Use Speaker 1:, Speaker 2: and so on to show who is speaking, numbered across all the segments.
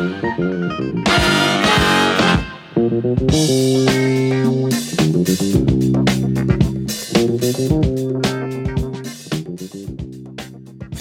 Speaker 1: Thank you.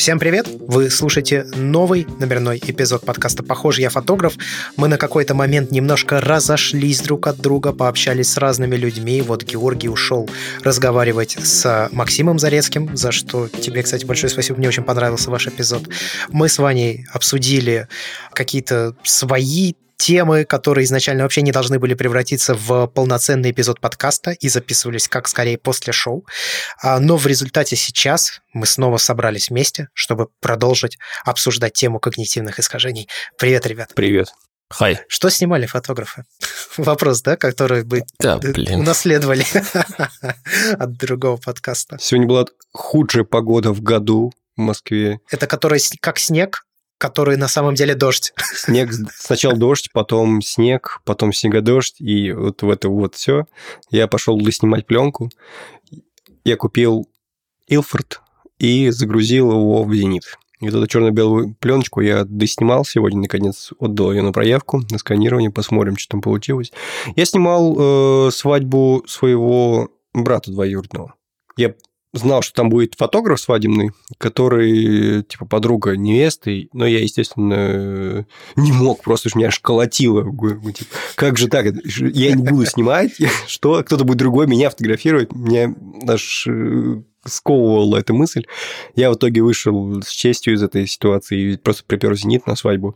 Speaker 1: Всем привет! Вы слушаете новый номерной эпизод подкаста «Похоже, я фотограф». Мы на какой-то момент немножко разошлись друг от друга, пообщались с разными людьми. Вот Георгий ушел разговаривать с Максимом Зарецким, за что тебе, кстати, большое спасибо. Мне очень понравился ваш эпизод. Мы с Ваней обсудили какие-то свои темы, которые изначально вообще не должны были превратиться в полноценный эпизод подкаста и записывались как скорее после шоу. А, но в результате сейчас мы снова собрались вместе, чтобы продолжить обсуждать тему когнитивных искажений. Привет, ребят.
Speaker 2: Привет.
Speaker 3: Хай.
Speaker 1: Что снимали фотографы? Вопрос, да, который бы
Speaker 3: да, блин.
Speaker 1: унаследовали от другого подкаста.
Speaker 2: Сегодня была худшая погода в году в Москве.
Speaker 1: Это который как снег, который на самом деле дождь.
Speaker 2: Снег, сначала дождь, потом снег, потом снегодождь, и вот в это вот все. Я пошел снимать пленку. Я купил Илфорд и загрузил его в Зенит. И вот эту черно-белую пленочку я доснимал сегодня, наконец, отдал ее на проявку, на сканирование, посмотрим, что там получилось. Я снимал э, свадьбу своего брата двоюродного. Я знал, что там будет фотограф свадебный, который, типа, подруга невесты, но я, естественно, не мог, просто меня аж колотило. Типа, как же так? Я не буду снимать, что кто-то будет другой меня фотографировать. Меня аж э, сковывала эта мысль. Я в итоге вышел с честью из этой ситуации и просто припер зенит на свадьбу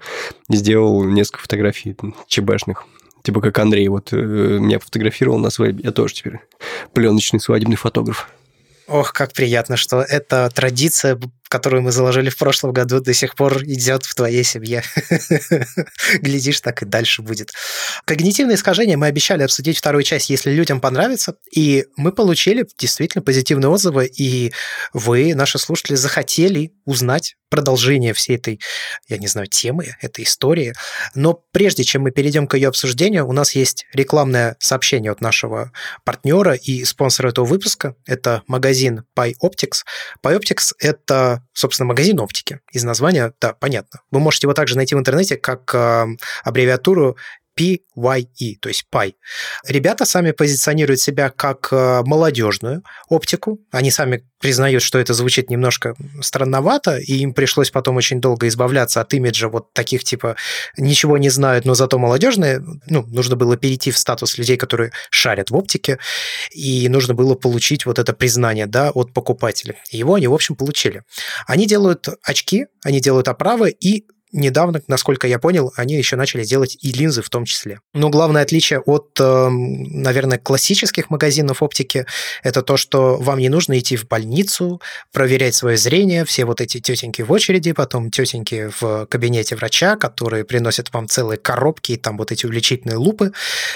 Speaker 2: и сделал несколько фотографий ЧБшных. Типа как Андрей вот э, меня фотографировал на свадьбе. Я тоже теперь пленочный свадебный фотограф.
Speaker 1: Ох, как приятно, что эта традиция которую мы заложили в прошлом году, до сих пор идет в твоей семье. Глядишь, так и дальше будет. Когнитивные искажения мы обещали обсудить вторую часть, если людям понравится. И мы получили действительно позитивные отзывы, и вы, наши слушатели, захотели узнать продолжение всей этой, я не знаю, темы, этой истории. Но прежде чем мы перейдем к ее обсуждению, у нас есть рекламное сообщение от нашего партнера и спонсора этого выпуска. Это магазин PyOptics. PyOptics – это собственно, магазин оптики. Из названия, да, понятно. Вы можете его также найти в интернете как э, аббревиатуру PYE, то есть PI. Ребята сами позиционируют себя как э, молодежную оптику. Они сами признают, что это звучит немножко странновато, и им пришлось потом очень долго избавляться от имиджа вот таких типа ничего не знают, но зато молодежные. Ну, нужно было перейти в статус людей, которые шарят в оптике, и нужно было получить вот это признание, да, от покупателя. Его они, в общем, получили. Они делают очки, они делают оправы и недавно, насколько я понял, они еще начали делать и линзы в том числе. Но главное отличие от, эм, наверное, классических магазинов оптики – это то, что вам не нужно идти в больницу, проверять свое зрение, все вот эти тетеньки в очереди, потом тетеньки в кабинете врача, которые приносят вам целые коробки и там вот эти увеличительные лупы.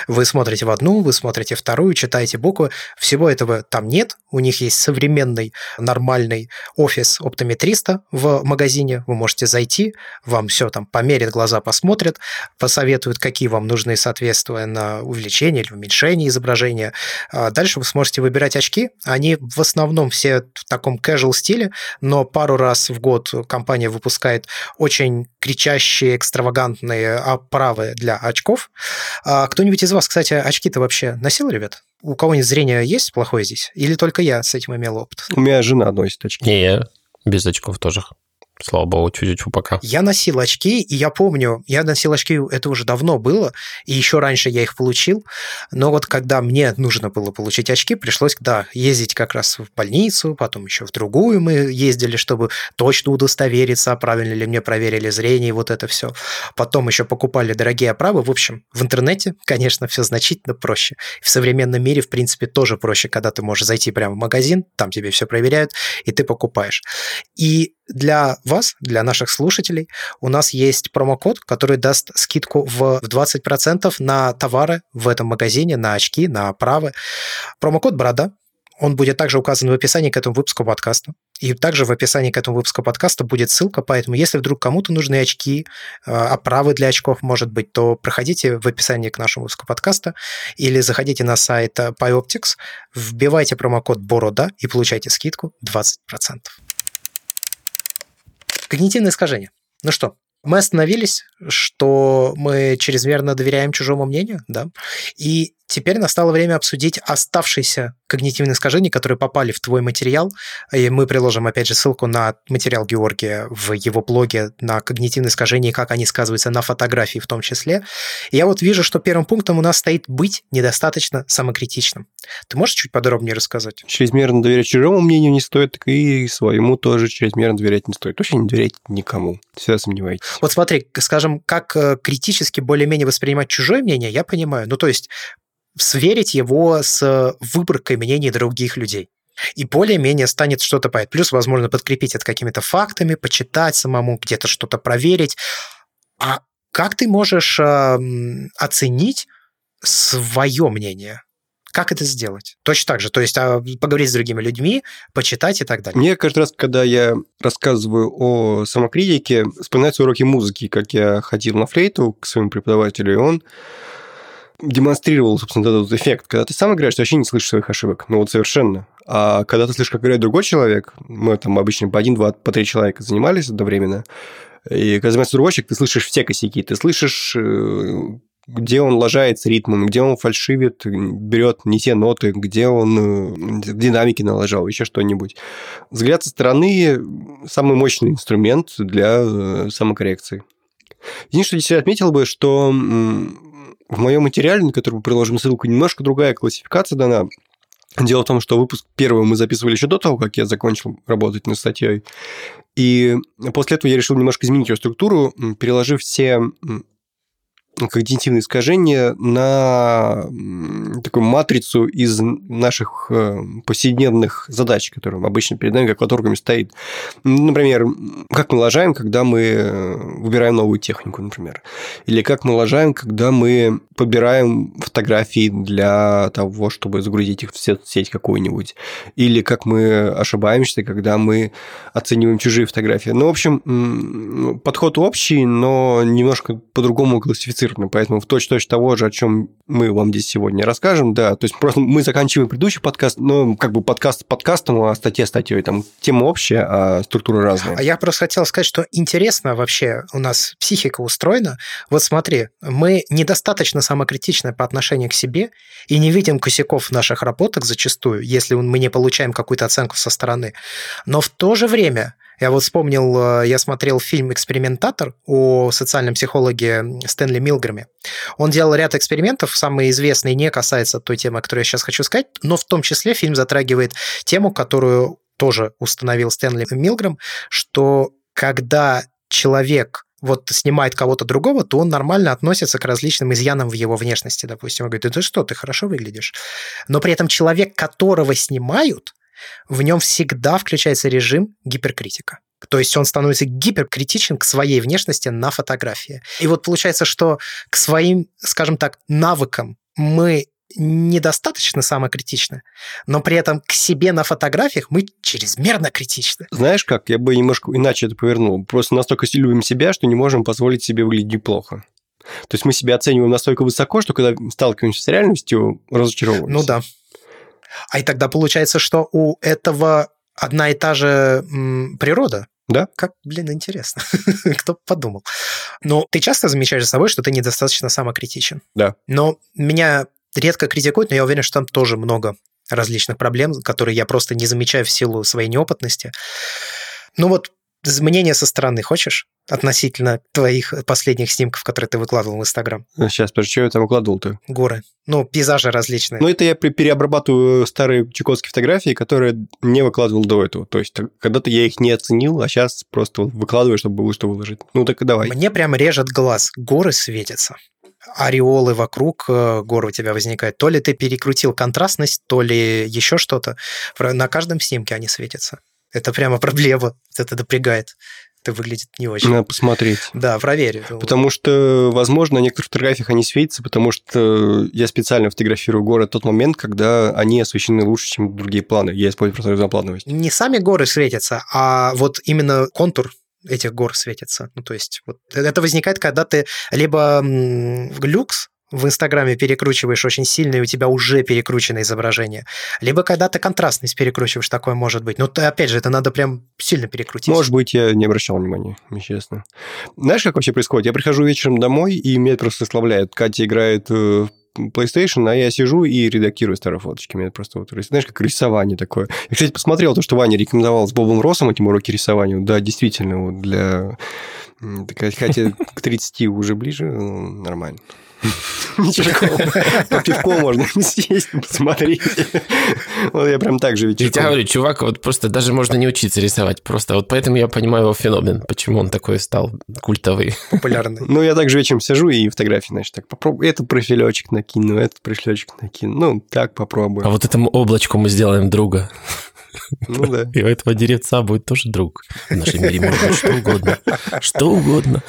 Speaker 1: Вы смотрите в одну, вы смотрите вторую, читаете буквы. Всего этого там нет. У них есть современный нормальный офис оптометриста в магазине. Вы можете зайти, вам вам все там померят, глаза посмотрят, посоветуют, какие вам нужны соответствия на увеличение или уменьшение изображения. А дальше вы сможете выбирать очки. Они в основном все в таком casual стиле, но пару раз в год компания выпускает очень кричащие, экстравагантные оправы для очков. А кто-нибудь из вас, кстати, очки-то вообще носил, ребят? У кого-нибудь зрение есть плохое здесь? Или только я с этим имел опыт?
Speaker 2: У меня жена носит очки.
Speaker 3: Не, я без очков тоже. Слава богу, чуть-чуть пока.
Speaker 1: Я носил очки, и я помню, я носил очки, это уже давно было, и еще раньше я их получил, но вот когда мне нужно было получить очки, пришлось, да, ездить как раз в больницу, потом еще в другую мы ездили, чтобы точно удостовериться, правильно ли мне проверили зрение, и вот это все. Потом еще покупали дорогие оправы. В общем, в интернете, конечно, все значительно проще. В современном мире, в принципе, тоже проще, когда ты можешь зайти прямо в магазин, там тебе все проверяют, и ты покупаешь. И для вас, для наших слушателей, у нас есть промокод, который даст скидку в 20% на товары в этом магазине, на очки, на оправы. Промокод «Борода», он будет также указан в описании к этому выпуску подкаста. И также в описании к этому выпуску подкаста будет ссылка, поэтому если вдруг кому-то нужны очки, э, оправы для очков, может быть, то проходите в описании к нашему выпуску подкаста или заходите на сайт PyOptics, вбивайте промокод «Борода» и получайте скидку 20%. Когнитивное искажение. Ну что, Мы остановились, что мы чрезмерно доверяем чужому мнению, да, и Теперь настало время обсудить оставшиеся когнитивные искажения, которые попали в твой материал. И мы приложим, опять же, ссылку на материал Георгия в его блоге на когнитивные искажения и как они сказываются на фотографии в том числе. И я вот вижу, что первым пунктом у нас стоит быть недостаточно самокритичным. Ты можешь чуть подробнее рассказать?
Speaker 2: Чрезмерно доверять чужому мнению не стоит, так и своему тоже чрезмерно доверять не стоит. Точно не доверять никому. Всегда сомневайтесь.
Speaker 1: Вот смотри, скажем, как э, критически более-менее воспринимать чужое мнение, я понимаю. Ну, то есть сверить его с выборкой мнений других людей. И более-менее станет что-то понять. Плюс, возможно, подкрепить это какими-то фактами, почитать самому, где-то что-то проверить. А как ты можешь э, оценить свое мнение? Как это сделать? Точно так же. То есть а, поговорить с другими людьми, почитать и так далее.
Speaker 2: Мне каждый раз, когда я рассказываю о самокритике, вспоминаются уроки музыки, как я ходил на флейту к своему преподавателю, и он демонстрировал, собственно, этот эффект. Когда ты сам играешь, ты вообще не слышишь своих ошибок. Ну вот совершенно. А когда ты слышишь, как играет другой человек, мы там обычно по один, два, по три человека занимались одновременно, и когда занимается другой человек, ты слышишь все косяки, ты слышишь, э, где он ложается ритмом, где он фальшивит, берет не те ноты, где он э, динамики налажал, еще что-нибудь. Взгляд со стороны – самый мощный инструмент для э, самокоррекции. Единственное, что я отметил бы, что в моем материале, на который мы приложим ссылку, немножко другая классификация дана. Дело в том, что выпуск первый мы записывали еще до того, как я закончил работать над статьей. И после этого я решил немножко изменить ее структуру, переложив все когнитивные искажения на такую матрицу из наших э, повседневных задач, которые обычно перед нами как каторгами стоит. Например, как мы лажаем, когда мы э, выбираем новую технику, например. Или как мы лажаем, когда мы подбираем фотографии для того, чтобы загрузить их в сеть какую-нибудь. Или как мы ошибаемся, когда мы оцениваем чужие фотографии. Ну, в общем, подход общий, но немножко по-другому классифицирован квалифицированы, поэтому в точь-точь того же, о чем мы вам здесь сегодня расскажем, да, то есть просто мы заканчиваем предыдущий подкаст, но как бы подкаст подкастом, а статья статьей, там тема общая, а структура разная.
Speaker 1: А я просто хотел сказать, что интересно вообще у нас психика устроена. Вот смотри, мы недостаточно самокритичны по отношению к себе и не видим косяков в наших работах зачастую, если мы не получаем какую-то оценку со стороны. Но в то же время я вот вспомнил, э, я смотрел фильм «Экспериментатор» о социальном психологе Стэнли Милграме. Он делал ряд экспериментов, самые известные не касаются той темы, о которой я сейчас хочу сказать, но в том числе фильм затрагивает тему, которую тоже установил Стэнли Милграм, что когда человек вот снимает кого-то другого, то он нормально относится к различным изъянам в его внешности. Допустим, он говорит, да ты что, ты хорошо выглядишь. Но при этом человек, которого снимают, в нем всегда включается режим гиперкритика. То есть он становится гиперкритичен к своей внешности на фотографии. И вот получается, что к своим, скажем так, навыкам мы недостаточно самокритичны, но при этом к себе на фотографиях мы чрезмерно критичны.
Speaker 2: Знаешь как, я бы немножко иначе это повернул. Просто настолько любим себя, что не можем позволить себе выглядеть плохо. То есть мы себя оцениваем настолько высоко, что когда сталкиваемся с реальностью, разочаровываемся.
Speaker 1: Ну да. А и тогда получается, что у этого одна и та же м, природа.
Speaker 2: Да.
Speaker 1: Как, блин, интересно. Кто подумал. Но ты часто замечаешь за собой, что ты недостаточно самокритичен.
Speaker 2: Да.
Speaker 1: Но меня редко критикуют, но я уверен, что там тоже много различных проблем, которые я просто не замечаю в силу своей неопытности. Ну вот мнение со стороны хочешь? относительно твоих последних снимков, которые ты выкладывал в Инстаграм?
Speaker 2: Сейчас, подожди, что я там выкладывал-то?
Speaker 1: Горы. Ну, пейзажи различные.
Speaker 2: Ну, это я переобрабатываю старые чукотские фотографии, которые не выкладывал до этого. То есть, когда-то я их не оценил, а сейчас просто выкладываю, чтобы было что выложить. Ну, так и давай.
Speaker 1: Мне прям режет глаз. Горы светятся ореолы вокруг э, гор у тебя возникают. То ли ты перекрутил контрастность, то ли еще что-то. На каждом снимке они светятся. Это прямо проблема. Это напрягает это выглядит не очень.
Speaker 2: Надо посмотреть.
Speaker 1: Да, проверь.
Speaker 2: Потому что, возможно, на некоторых фотографиях они светятся, потому что я специально фотографирую горы в тот момент, когда они освещены лучше, чем другие планы. Я использую просто разноплановость.
Speaker 1: Не сами горы светятся, а вот именно контур этих гор светится. Ну, то есть вот это возникает, когда ты либо люкс в Инстаграме перекручиваешь очень сильно, и у тебя уже перекручено изображение. Либо когда ты контрастность перекручиваешь, такое может быть. Но опять же, это надо прям сильно перекрутить.
Speaker 2: Может быть, я не обращал внимания, честно. Знаешь, как вообще происходит? Я прихожу вечером домой, и меня просто славляют. Катя играет в PlayStation, а я сижу и редактирую старые фоточки. Меня просто вот, знаешь, как рисование такое. Я, кстати, посмотрел то, что Ваня рекомендовал с Бобом Россом этим уроки рисования. Да, действительно, вот для... Хотя к 30 уже ближе, нормально. Ничего, по пивку можно съесть, посмотреть. Вот я прям так же
Speaker 3: вечерком. Я тебе говорю, чувак, вот просто даже можно не учиться рисовать. Просто вот поэтому я понимаю его феномен, почему он такой стал культовый.
Speaker 1: Популярный.
Speaker 2: Ну, я также вечером сижу и фотографии, значит, так попробую. Этот профилечек накину, этот профилечек накину. Ну, так попробую.
Speaker 3: А вот этому облачку мы сделаем друга.
Speaker 2: Ну да.
Speaker 3: И у этого деревца будет тоже друг. В нашем мире может быть что угодно. Что угодно.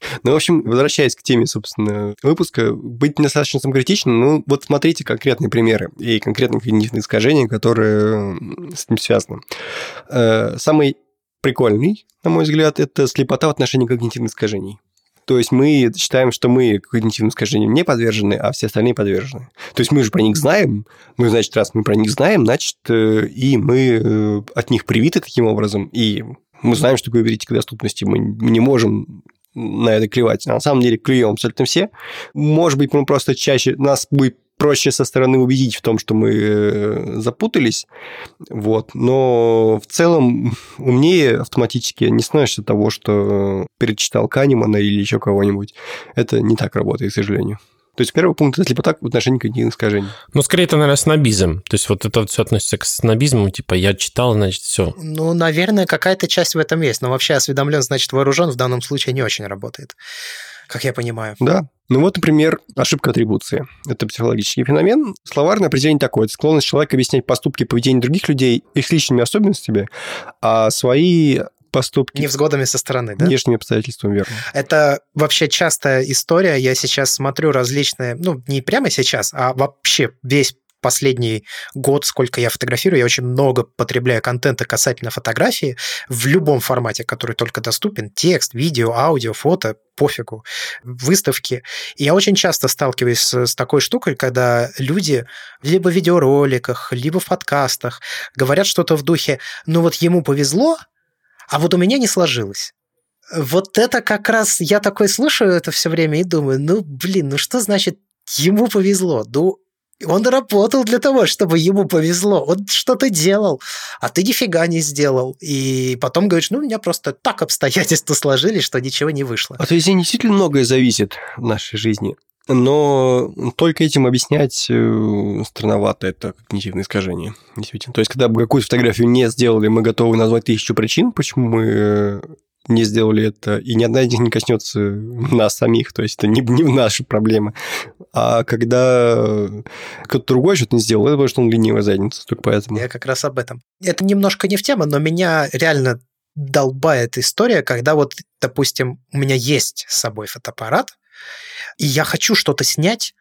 Speaker 2: Ну, в общем, возвращаясь к теме, собственно, выпуска, быть достаточно самокритичным, ну, вот смотрите конкретные примеры и конкретные когнитивные искажения, которые с этим связаны. Э, самый прикольный, на мой взгляд, это слепота в отношении когнитивных искажений. То есть мы считаем, что мы когнитивным искажениям не подвержены, а все остальные подвержены. То есть мы же про них знаем, ну, значит, раз мы про них знаем, значит, э, и мы э, от них привиты таким образом, и мы знаем, что к доступности, мы не можем на это клевать. На самом деле клюем абсолютно все. Может быть, мы просто чаще... Нас будет проще со стороны убедить в том, что мы э, запутались, вот. Но в целом умнее автоматически не становишься того, что перечитал Канемана или еще кого-нибудь. Это не так работает, к сожалению. То есть первый пункт – это слепота в отношении когнитивных искажений.
Speaker 3: Ну, скорее, это, наверное, снобизм. То есть вот это все относится к снобизму, типа я читал, значит, все.
Speaker 1: Ну, наверное, какая-то часть в этом есть. Но вообще осведомлен, значит, вооружен в данном случае не очень работает как я понимаю.
Speaker 2: Да. Ну вот, например, ошибка атрибуции. Это психологический феномен. Словарное определение такое. Это склонность человека объяснять поступки поведения других людей их личными особенностями, а свои поступки.
Speaker 1: Невзгодами со стороны, да?
Speaker 2: Внешними обстоятельствами, верно.
Speaker 1: Это вообще частая история. Я сейчас смотрю различные, ну, не прямо сейчас, а вообще весь последний год, сколько я фотографирую, я очень много потребляю контента касательно фотографии в любом формате, который только доступен. Текст, видео, аудио, фото, пофигу, выставки. И я очень часто сталкиваюсь с, с такой штукой, когда люди либо в видеороликах, либо в подкастах говорят что-то в духе, ну вот ему повезло, а вот у меня не сложилось. Вот это как раз, я такой слушаю это все время и думаю, ну, блин, ну что значит ему повезло? Ну, он работал для того, чтобы ему повезло. Он что-то делал, а ты нифига не сделал. И потом говоришь, ну, у меня просто так обстоятельства сложились, что ничего не вышло.
Speaker 2: А то есть действительно многое зависит в нашей жизни. Но только этим объяснять э, странновато это когнитивное искажение. Действительно. То есть, когда бы какую-то фотографию не сделали, мы готовы назвать тысячу причин, почему мы э, не сделали это, и ни одна из них не коснется нас самих, то есть это не, не наша проблема. А когда кто-то другой что-то не сделал, это потому что он ленивая задница, только поэтому.
Speaker 1: Я как раз об этом. Это немножко не в тему, но меня реально долбает история, когда вот, допустим, у меня есть с собой фотоаппарат, и я хочу что-то снять,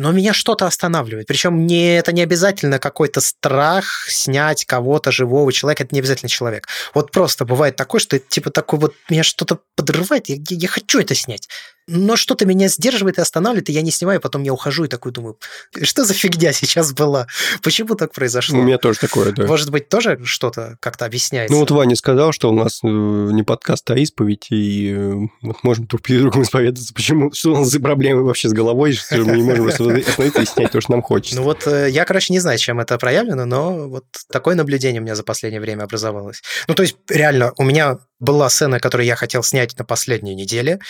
Speaker 1: но меня что-то останавливает. Причем не, это не обязательно какой-то страх снять кого-то живого человека, это не обязательно человек. Вот просто бывает такое, что типа такой вот меня что-то подрывает, я, я хочу это снять но что-то меня сдерживает и останавливает, и я не снимаю, потом я ухожу и такой думаю, что за фигня сейчас была? Почему так произошло?
Speaker 2: У меня тоже такое, да.
Speaker 1: Может быть, тоже что-то как-то объясняется?
Speaker 2: Ну вот Ваня сказал, что у нас э, не подкаст, а исповедь, и э, вот можем друг перед другом исповедаться, почему, что у нас за проблемы вообще с головой, что мы не можем остановиться и снять то, что нам хочется.
Speaker 1: Ну вот э, я, короче, не знаю, чем это проявлено, но вот такое наблюдение у меня за последнее время образовалось. Ну то есть реально у меня была сцена, которую я хотел снять на последней неделе.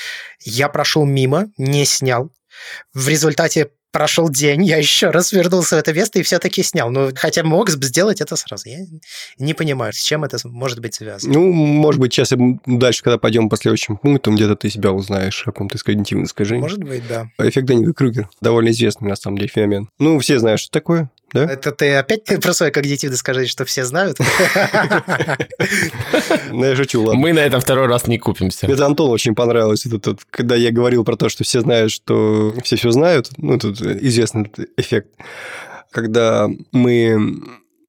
Speaker 1: Я прошел мимо, не снял. В результате прошел день, я еще раз вернулся в это место и все-таки снял. Ну, хотя мог сделать это сразу. Я не понимаю, с чем это может быть связано.
Speaker 2: Ну, может быть, сейчас дальше, когда пойдем по следующим пунктам, где-то ты себя узнаешь о каком-то когнитивном искажении.
Speaker 1: Может быть, да.
Speaker 2: Эффект Даника Крюгер. Довольно известный, на самом деле, феномен. Ну, все знают, что такое. Да?
Speaker 1: Это ты опять про свое когнитивное скажи, что все знают?
Speaker 2: Ну, я шучу, ладно.
Speaker 3: Мы на это второй раз не купимся.
Speaker 2: Это Антон очень понравилось, когда я говорил про то, что все знают, что все все знают. Ну, тут известный эффект. Когда мы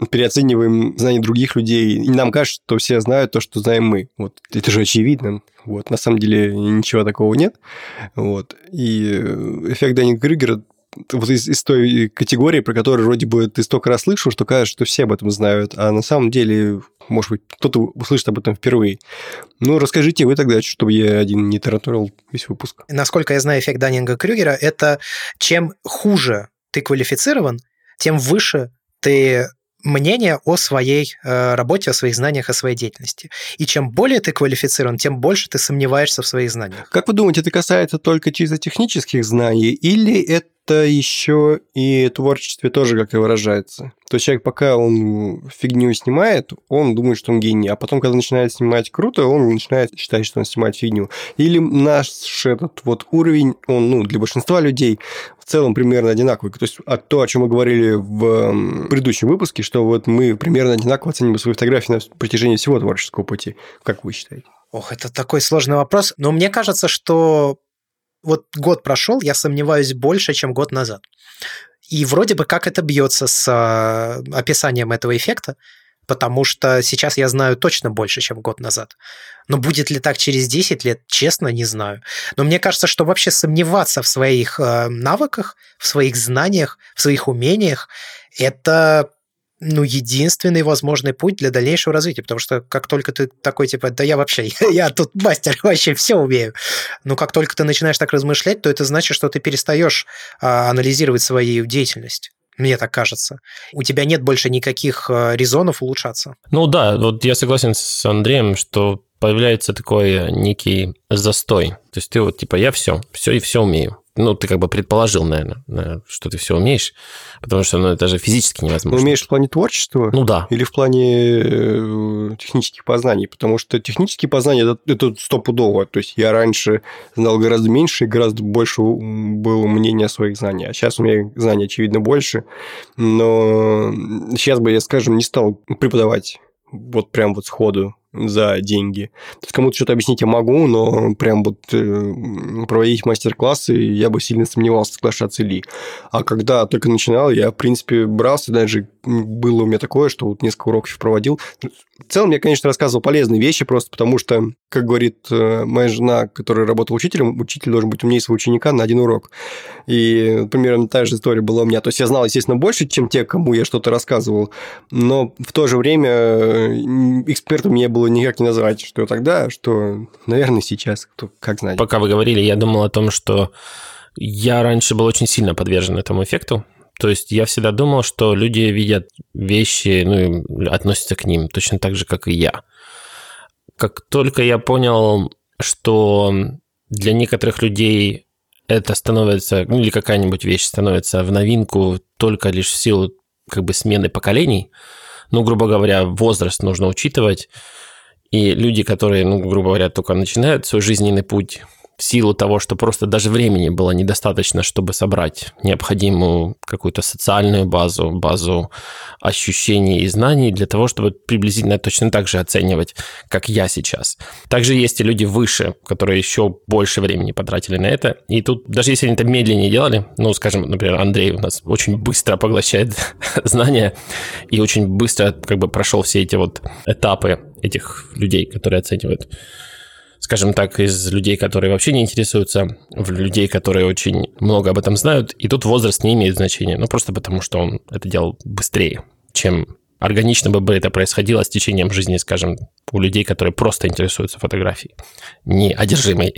Speaker 2: переоцениваем знания других людей, и нам кажется, что все знают то, что знаем мы. Вот это же очевидно. Вот на самом деле ничего такого нет. Вот и э, эффект Даннинга Крюгера вот из, из той категории, про которую вроде бы ты столько раз слышал, что кажется, что все об этом знают, а на самом деле, может быть, кто-то услышит об этом впервые. Ну, расскажите вы тогда, чтобы я один не тараторил весь выпуск.
Speaker 1: Насколько я знаю, эффект Даннинга-Крюгера – это чем хуже ты квалифицирован, тем выше ты мнение о своей э, работе, о своих знаниях, о своей деятельности. И чем более ты квалифицирован, тем больше ты сомневаешься в своих знаниях.
Speaker 2: Как вы думаете, это касается только чисто технических знаний, или это это еще и творчестве тоже, как и выражается. То есть человек, пока он фигню снимает, он думает, что он гений, а потом, когда начинает снимать круто, он начинает считать, что он снимает фигню. Или наш этот вот уровень, он, ну, для большинства людей в целом примерно одинаковый. То есть а то, о чем мы говорили в предыдущем выпуске, что вот мы примерно одинаково оцениваем свои фотографии на протяжении всего творческого пути. Как вы считаете?
Speaker 1: Ох, это такой сложный вопрос. Но мне кажется, что вот год прошел, я сомневаюсь больше, чем год назад. И вроде бы как это бьется с э, описанием этого эффекта, потому что сейчас я знаю точно больше, чем год назад. Но будет ли так через 10 лет, честно, не знаю. Но мне кажется, что вообще сомневаться в своих э, навыках, в своих знаниях, в своих умениях, это ну, единственный возможный путь для дальнейшего развития, потому что как только ты такой, типа, да я вообще, я тут мастер, вообще все умею, но как только ты начинаешь так размышлять, то это значит, что ты перестаешь а, анализировать свою деятельность. Мне так кажется. У тебя нет больше никаких а, резонов улучшаться.
Speaker 3: Ну да, вот я согласен с Андреем, что появляется такой некий застой. То есть ты вот типа я все, все и все умею ну, ты как бы предположил, наверное, что ты все умеешь, потому что ну, это же физически невозможно.
Speaker 2: Ну, умеешь в плане творчества?
Speaker 3: Ну да.
Speaker 2: Или в плане э, технических познаний? Потому что технические познания это, это стопудово. То есть я раньше знал гораздо меньше и гораздо больше было мнения о своих знаниях. А сейчас у меня знаний, очевидно, больше. Но сейчас бы я, скажем, не стал преподавать вот прям вот сходу за деньги. То есть кому-то что-то объяснить я могу, но прям вот э, проводить мастер-классы я бы сильно сомневался, соглашаться ли. А когда только начинал, я, в принципе, брался, даже было у меня такое, что вот несколько уроков проводил. В целом, я, конечно, рассказывал полезные вещи, просто потому что, как говорит э, моя жена, которая работала учителем, учитель должен быть умнее своего ученика на один урок. И примерно та же история была у меня. То есть я знал, естественно, больше, чем те, кому я что-то рассказывал, но в то же время э, экспертом я был было никак не назвать, что тогда, что, наверное, сейчас, кто как знать.
Speaker 3: Пока вы говорили, я думал о том, что я раньше был очень сильно подвержен этому эффекту. То есть я всегда думал, что люди видят вещи, ну, относятся к ним точно так же, как и я. Как только я понял, что для некоторых людей это становится, ну, или какая-нибудь вещь становится в новинку только лишь в силу как бы смены поколений, ну, грубо говоря, возраст нужно учитывать, и люди, которые, ну, грубо говоря, только начинают свой жизненный путь, в силу того, что просто даже времени было недостаточно, чтобы собрать необходимую какую-то социальную базу, базу ощущений и знаний для того, чтобы приблизительно точно так же оценивать, как я сейчас. Также есть и люди выше, которые еще больше времени потратили на это. И тут, даже если они это медленнее делали, ну, скажем, например, Андрей у нас очень быстро поглощает знания и очень быстро как бы прошел все эти вот этапы этих людей, которые оценивают скажем так, из людей, которые вообще не интересуются, в людей, которые очень много об этом знают. И тут возраст не имеет значения. Ну, просто потому, что он это делал быстрее, чем органично бы это происходило с течением жизни, скажем, у людей, которые просто интересуются фотографией, не одержимые.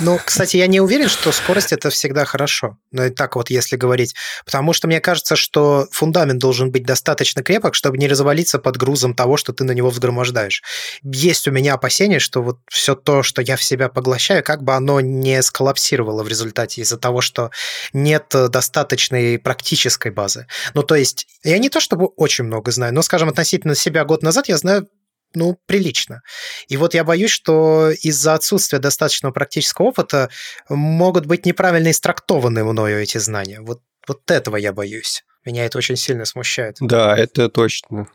Speaker 1: Ну, кстати, я не уверен, что скорость это всегда хорошо. И так вот, если говорить. Потому что мне кажется, что фундамент должен быть достаточно крепок, чтобы не развалиться под грузом того, что ты на него взгромождаешь. Есть у меня опасение, что вот все то, что я в себя поглощаю, как бы оно не сколлапсировало в результате из-за того, что нет достаточной практической базы. Ну, то есть, я не то чтобы очень много знаю, но, скажем, относительно себя год назад я знаю ну, прилично. И вот я боюсь, что из-за отсутствия достаточного практического опыта могут быть неправильно истрактованы мною эти знания. Вот, вот этого я боюсь. Меня это очень сильно смущает.
Speaker 2: Да, это точно.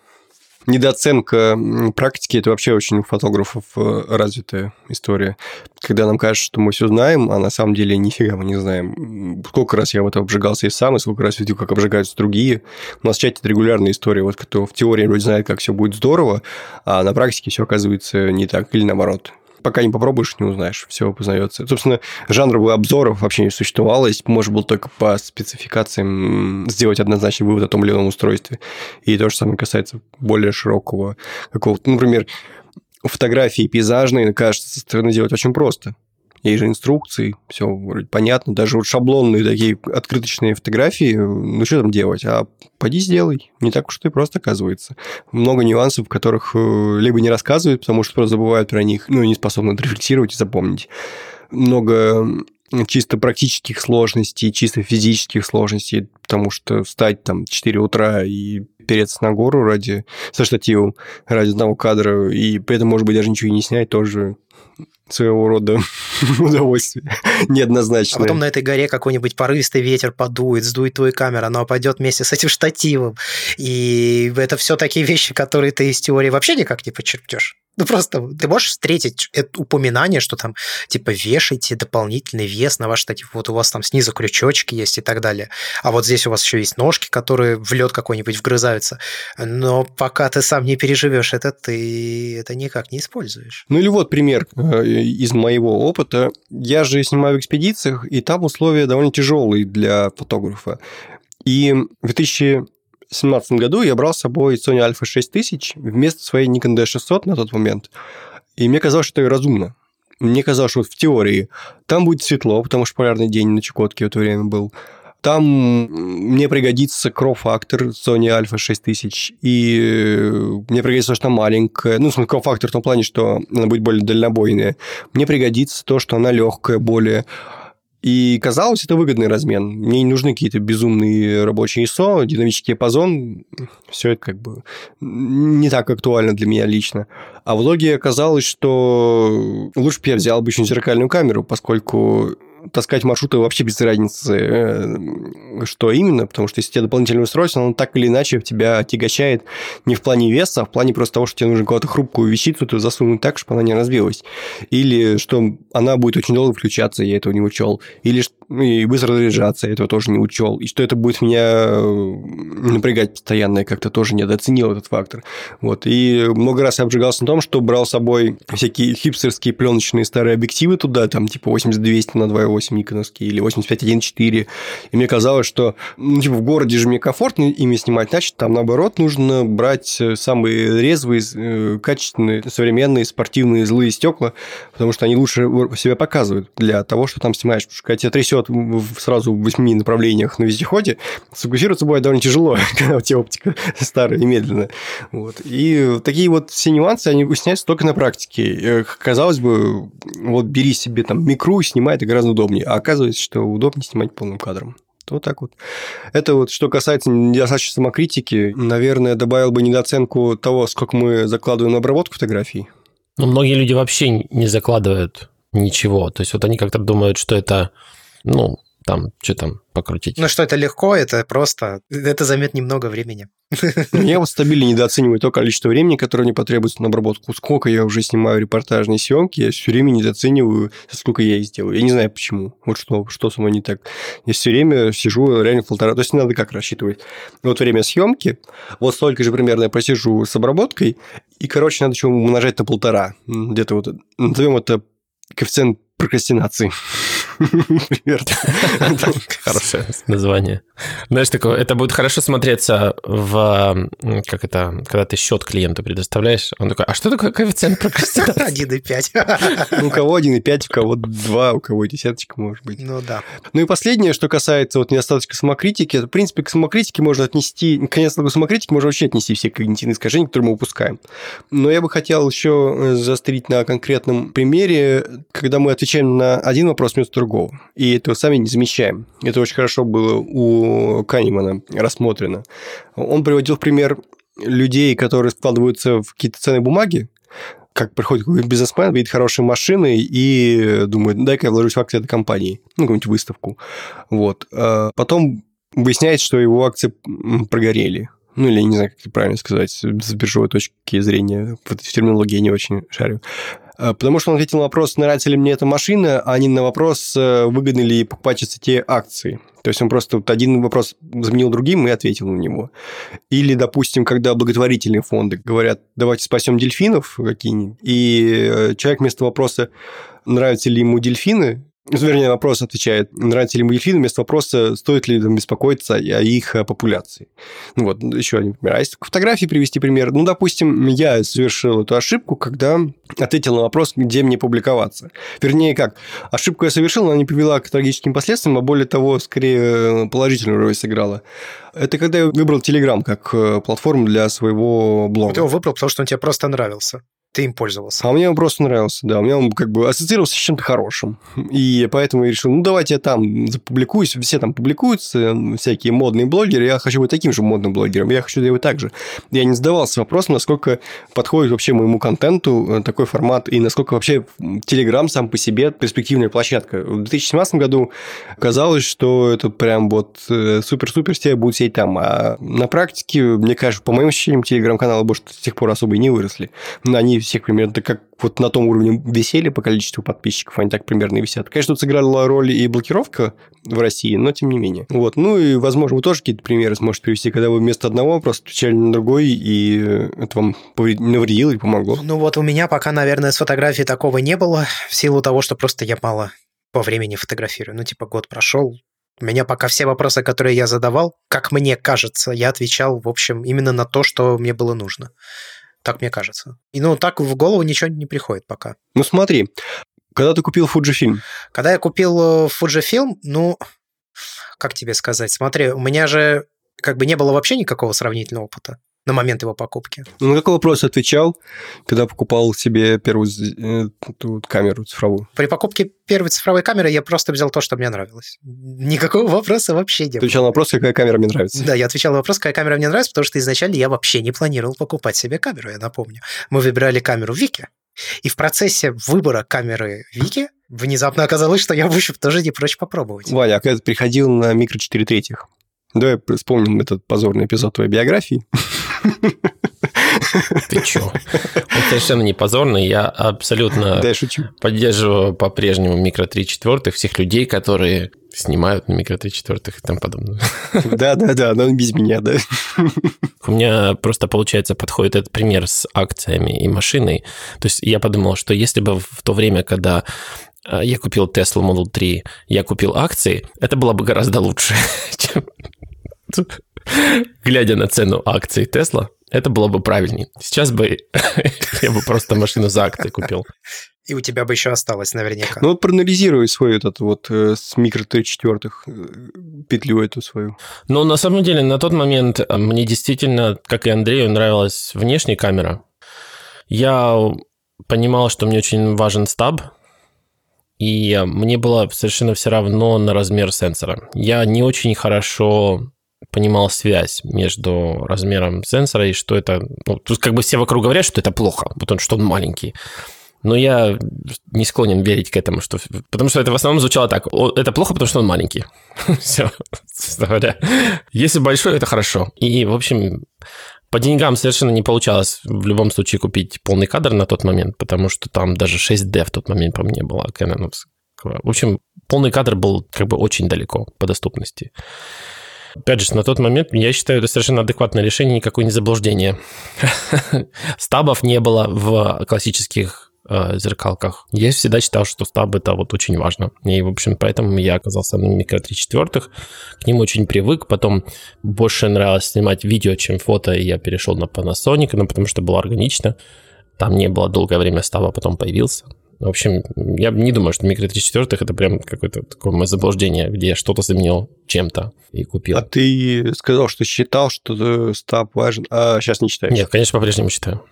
Speaker 2: Недооценка практики – это вообще очень у фотографов э, развитая история. Когда нам кажется, что мы все знаем, а на самом деле нифига мы не знаем. Сколько раз я в этом обжигался и сам, и сколько раз видел, как обжигаются другие. У нас в чате это регулярная история. Вот кто в теории вроде знает, как все будет здорово, а на практике все оказывается не так или наоборот пока не попробуешь, не узнаешь, все познается. Собственно, жанровых обзоров вообще не существовало, можно было только по спецификациям сделать однозначный вывод о том или ином устройстве. И то же самое касается более широкого какого-то, например, фотографии пейзажные, кажется, со стороны делать очень просто. Есть же инструкции, все вроде понятно. Даже вот шаблонные такие открыточные фотографии, ну что там делать? А поди сделай. Не так уж и просто оказывается. Много нюансов, которых э, либо не рассказывают, потому что просто забывают про них, ну, и не способны отрефлексировать и запомнить. Много чисто практических сложностей, чисто физических сложностей, потому что встать там в 4 утра и переться на гору ради, со штативом, ради одного кадра, и при этом, может быть, даже ничего и не снять, тоже своего рода удовольствие неоднозначное.
Speaker 1: А потом на этой горе какой-нибудь порывистый ветер подует, сдует твою камеру, она упадет вместе с этим штативом. И это все такие вещи, которые ты из теории вообще никак не подчеркнешь. Ну, просто ты можешь встретить это упоминание, что там, типа, вешайте дополнительный вес на ваш штатив. Вот у вас там снизу крючочки есть и так далее. А вот здесь у вас еще есть ножки, которые в лед какой-нибудь вгрызаются. Но пока ты сам не переживешь это, ты это никак не используешь.
Speaker 2: Ну или вот пример э, из моего опыта. Я же снимаю в экспедициях, и там условия довольно тяжелые для фотографа. И в 2000 2017 году я брал с собой Sony Alpha 6000 вместо своей Nikon D600 на тот момент. И мне казалось, что это разумно. Мне казалось, что вот в теории там будет светло, потому что полярный день на Чукотке в это время был. Там мне пригодится кроу-фактор Sony Alpha 6000, и мне пригодится, что она маленькая. Ну, кроу-фактор в том плане, что она будет более дальнобойная. Мне пригодится то, что она легкая более. И казалось, это выгодный размен. Мне не нужны какие-то безумные рабочие ISO, динамический диапазон. Все это как бы не так актуально для меня лично. А в итоге оказалось, что лучше бы я взял обычную зеркальную камеру, поскольку таскать маршруты вообще без разницы, э, что именно, потому что если у тебя дополнительное устройство, оно так или иначе тебя отягощает не в плане веса, а в плане просто того, что тебе нужно какую-то хрупкую вещицу засунуть так, чтобы она не разбилась. Или что она будет очень долго включаться, я этого не учел. Или ну, и быстро заряжаться, я этого тоже не учел. И что это будет меня э, напрягать постоянно, я как-то тоже недооценил этот фактор. Вот. И много раз я обжигался на том, что брал с собой всякие хипстерские пленочные старые объективы туда, там типа 80-200 на 2 2.8 никоновские или 85.1.4. И мне казалось, что ну, типа, в городе же мне комфортно ими снимать, значит, там, наоборот, нужно брать э, самые резвые, э, качественные, современные, спортивные, злые стекла, потому что они лучше себя показывают для того, что там снимаешь. Потому что когда тебя трясет сразу в восьми направлениях на вездеходе, сфокусироваться бывает довольно тяжело, когда у тебя оптика старая и медленная. Вот. И такие вот все нюансы, они выясняются только на практике. Э, казалось бы, вот бери себе там микру и снимай, это гораздо удобнее. А оказывается, что удобнее снимать полным кадром. Вот так вот. Это вот, что касается недостаточной самокритики, наверное, добавил бы недооценку того, сколько мы закладываем на обработку фотографий.
Speaker 3: Но многие люди вообще не закладывают ничего. То есть вот они как-то думают, что это, ну, там, что там, покрутить.
Speaker 1: Ну что, это легко, это просто, это займет немного времени.
Speaker 2: Я вот стабильно недооцениваю то количество времени, которое мне потребуется на обработку. Сколько я уже снимаю репортажные съемки, я все время недооцениваю, сколько я их сделаю. Я не знаю почему. Вот что, что со мной не так. Я все время сижу реально полтора... То есть, не надо как рассчитывать. Вот время съемки, вот столько же примерно я просижу с обработкой, и, короче, надо еще умножать на полтора. Где-то вот, назовем это коэффициент прокрастинации.
Speaker 3: Хорошее название. Знаешь, такое, это будет хорошо смотреться в... Как это? Когда ты счет клиенту предоставляешь, он такой, а что такое коэффициент прокрастинации?
Speaker 1: 1,5.
Speaker 2: У кого 1,5, у кого 2, у кого десяточка, может быть.
Speaker 1: Ну да.
Speaker 2: Ну и последнее, что касается вот недостаточно самокритики, в принципе, к самокритике можно отнести, конец к самокритике можно вообще отнести все когнитивные искажения, которые мы упускаем. Но я бы хотел еще э, заострить на конкретном примере, когда мы отвечаем на один вопрос вместо другого другого. И этого сами не замечаем. Это очень хорошо было у Канемана рассмотрено. Он приводил в пример людей, которые складываются в какие-то ценные бумаги, как приходит какой-то бизнесмен, видит хорошие машины и думает, дай-ка я вложусь в акции этой компании, ну, какую-нибудь выставку. Вот. А потом выясняется, что его акции прогорели Ну, или не знаю, как правильно сказать, с биржевой точки зрения. В этой терминологии я не очень шарю. А, потому что он ответил на вопрос, нравится ли мне эта машина, а не на вопрос, э, выгодны ли покупать те акции. То есть он просто вот один вопрос заменил другим и ответил на него. Или, допустим, когда благотворительные фонды говорят, давайте спасем дельфинов какие-нибудь, и э, человек вместо вопроса, нравятся ли ему дельфины, вернее, вопрос отвечает, нравится ли ему дельфины, вместо вопроса, стоит ли там, беспокоиться о их э, популяции. Ну вот, еще один пример. А если фотографии привести пример, ну, допустим, я совершил эту ошибку, когда ответил на вопрос, где мне публиковаться. Вернее, как, ошибку я совершил, она не привела к трагическим последствиям, а более того, скорее э, положительную роль сыграла. Это когда я выбрал Telegram как э, платформу для своего блога.
Speaker 1: Ты его выбрал, потому что он тебе просто нравился ты им пользовался.
Speaker 2: А мне он просто нравился, да. Мне он как бы ассоциировался с чем-то хорошим. И поэтому я решил, ну, давайте я там запубликуюсь. Все там публикуются, всякие модные блогеры. Я хочу быть таким же модным блогером. Я хочу делать так же. Я не задавался вопросом, насколько подходит вообще моему контенту э, такой формат и насколько вообще Telegram сам по себе перспективная площадка. В 2017 году казалось, что это прям вот э, супер-супер все будут сидеть там. А на практике, мне кажется, по моим ощущениям, Telegram-каналы, может, с тех пор особо и не выросли. Они всех примерно, так как вот на том уровне веселья по количеству подписчиков, они так примерно и висят. Конечно, тут сыграла роль и блокировка в России, но тем не менее. Вот. Ну и, возможно, вы тоже какие-то примеры сможете привести, когда вы вместо одного просто отвечали на другой, и это вам навредило и помогло.
Speaker 1: Ну вот у меня пока, наверное, с фотографией такого не было, в силу того, что просто я мало по времени фотографирую. Ну, типа, год прошел, у меня пока все вопросы, которые я задавал, как мне кажется, я отвечал, в общем, именно на то, что мне было нужно. Так мне кажется. И ну, так в голову ничего не приходит пока.
Speaker 2: Ну, смотри, когда ты купил Fujifilm?
Speaker 1: Когда я купил э, Fujifilm, ну, как тебе сказать, смотри, у меня же как бы не было вообще никакого сравнительного опыта на момент его покупки.
Speaker 2: Ну, на какой вопрос отвечал, когда покупал себе первую э, тут камеру цифровую?
Speaker 1: При покупке первой цифровой камеры я просто взял то, что мне нравилось. Никакого вопроса вообще не было.
Speaker 2: Отвечал на вопрос, какая камера мне нравится.
Speaker 1: Да, я отвечал на вопрос, какая камера мне нравится, потому что изначально я вообще не планировал покупать себе камеру, я напомню. Мы выбирали камеру Вики, и в процессе выбора камеры Вики внезапно оказалось, что я, в общем, тоже не прочь попробовать.
Speaker 2: Ваня, а когда ты приходил на микро 4 третьих, Давай вспомним этот позорный эпизод твоей биографии.
Speaker 3: Ты чё? Он совершенно не позорный. Я абсолютно
Speaker 2: да, шучу.
Speaker 3: поддерживаю по-прежнему микро 3 четвертых, всех людей, которые снимают на микро 3 четвертых и тому подобное.
Speaker 2: Да-да-да, но без меня, да.
Speaker 3: У меня просто, получается, подходит этот пример с акциями и машиной. То есть я подумал, что если бы в то время, когда э, я купил Tesla Model 3, я купил акции, это было бы гораздо лучше, чем глядя на цену акций Тесла, это было бы правильнее. Сейчас бы я бы просто машину за акции купил.
Speaker 1: И у тебя бы еще осталось наверняка.
Speaker 2: Ну вот проанализируй свой этот вот э, с микро 3 четвертых э, петлю эту свою.
Speaker 3: Ну, на самом деле, на тот момент э, мне действительно, как и Андрею, нравилась внешняя камера. Я понимал, что мне очень важен стаб, и мне было совершенно все равно на размер сенсора. Я не очень хорошо понимал связь между размером сенсора и что это... Ну, тут как бы все вокруг говорят, что это плохо, потому что он маленький. Но я не склонен верить к этому, что... потому что это в основном звучало так. Это плохо, потому что он маленький. Все, говоря. Если большой, это хорошо. И, в общем, по деньгам совершенно не получалось в любом случае купить полный кадр на тот момент, потому что там даже 6D в тот момент по мне была Canon. В общем, полный кадр был как бы очень далеко по доступности. Опять же, на тот момент, я считаю, это совершенно адекватное решение, никакое не заблуждение. Стабов не было в классических э, зеркалках. Я всегда считал, что стаб это вот очень важно. И, в общем, поэтому я оказался на микро 3 четвертых. К ним очень привык. Потом больше нравилось снимать видео, чем фото, и я перешел на Panasonic, ну, потому что было органично. Там не было долгое время стаба, потом появился. В общем, я не думаю, что микро 3 четвертых это прям какое-то такое мое заблуждение, где я что-то заменил чем-то и купил.
Speaker 2: А ты сказал, что считал, что стаб важен, а сейчас не считаешь?
Speaker 3: Нет, конечно, по-прежнему считаю.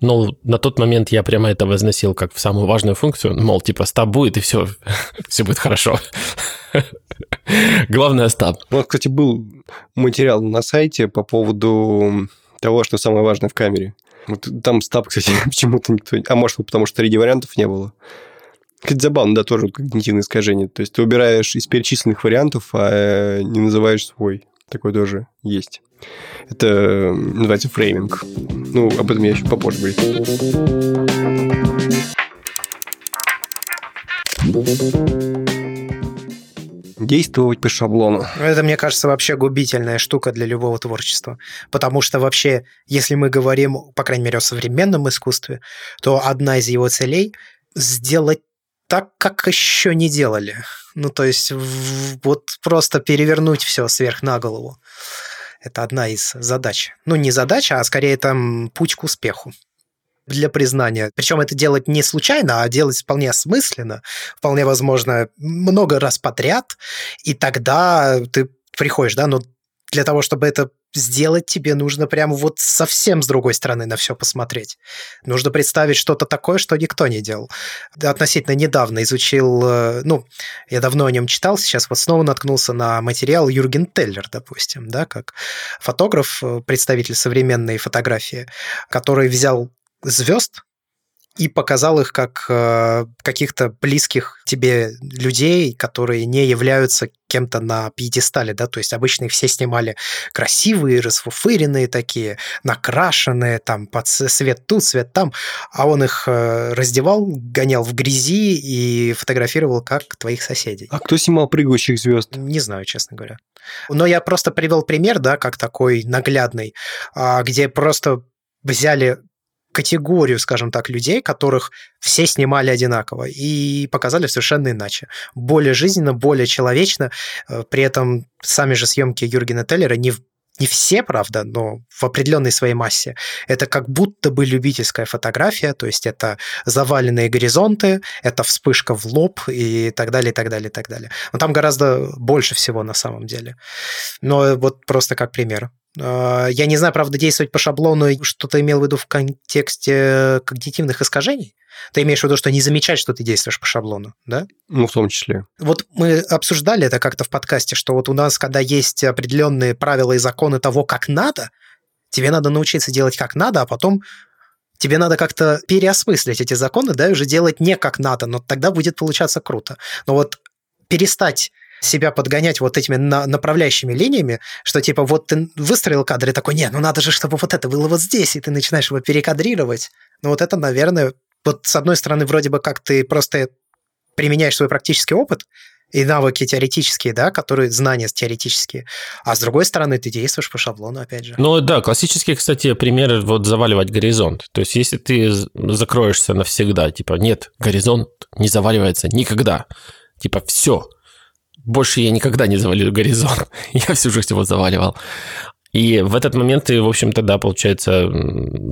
Speaker 3: Но на тот момент я прямо это возносил как в самую важную функцию. Мол, типа, стаб будет, и все, все будет хорошо. Главное стаб.
Speaker 2: Вот, кстати, был материал на сайте по поводу того, что самое важное в камере. Вот там стаб, кстати, почему-то никто... А может, потому что среди вариантов не было. Это забавно, да, тоже когнитивное искажение. То есть ты убираешь из перечисленных вариантов, а не называешь свой. Такое тоже есть. Это называется фрейминг. Ну, об этом я еще попозже говорю. Действовать по шаблону.
Speaker 1: Это, мне кажется, вообще губительная штука для любого творчества. Потому что вообще, если мы говорим, по крайней мере, о современном искусстве, то одна из его целей – сделать так, как еще не делали. Ну, то есть вот просто перевернуть все сверх на голову. Это одна из задач. Ну, не задача, а скорее там путь к успеху для признания. Причем это делать не случайно, а делать вполне осмысленно, вполне возможно, много раз подряд, и тогда ты приходишь, да, но для того, чтобы это сделать, тебе нужно прямо вот совсем с другой стороны на все посмотреть. Нужно представить что-то такое, что никто не делал. Относительно недавно изучил, э, ну, я давно о нем читал, сейчас вот снова наткнулся на материал Юрген Теллер, допустим, да, как фотограф, э, представитель современной фотографии, который взял звезд и показал их как э, каких-то близких тебе людей, которые не являются кем-то на пьедестале, да, то есть обычно их все снимали красивые, расфуфыренные такие, накрашенные, там, под свет тут, свет там, а он их э, раздевал, гонял в грязи и фотографировал как твоих соседей.
Speaker 2: А кто снимал прыгающих звезд?
Speaker 1: Не знаю, честно говоря. Но я просто привел пример, да, как такой наглядный, а, где просто взяли категорию, скажем так, людей, которых все снимали одинаково и показали совершенно иначе. Более жизненно, более человечно. Э, при этом сами же съемки Юргена Теллера не не все, правда, но в определенной своей массе. Это как будто бы любительская фотография, то есть это заваленные горизонты, это вспышка в лоб и так далее, и так далее, и так далее. Но там гораздо больше всего на самом деле. Но вот просто как пример. А, я не знаю, правда, действовать по шаблону, что ты имел в виду в контексте когнитивных искажений? Ты имеешь в виду, что не замечать, что ты действуешь по шаблону, да?
Speaker 2: Ну, в том числе.
Speaker 1: Вот мы обсуждали это как-то в подкасте, что вот у нас, когда есть определенные правила и законы того, как надо, тебе надо научиться делать как надо, а потом тебе надо как-то переосмыслить эти законы, да, и уже делать не как надо, но тогда будет получаться круто. Но вот перестать себя подгонять вот этими на направляющими линиями, что типа вот ты выстроил кадр и такой, нет, ну надо же, чтобы вот это было вот здесь, и ты начинаешь его перекадрировать. Ну вот это, наверное, вот с одной стороны вроде бы как ты просто применяешь свой практический опыт, и навыки теоретические, да, которые знания теоретические, а с другой стороны ты действуешь по шаблону, опять же.
Speaker 3: Ну да, классический, кстати, пример вот заваливать горизонт. То есть если ты закроешься навсегда, типа нет, горизонт не заваливается никогда, типа все, больше я никогда не завалю горизонт. я всю жизнь его заваливал. И в этот момент ты, в общем-то, да, получается,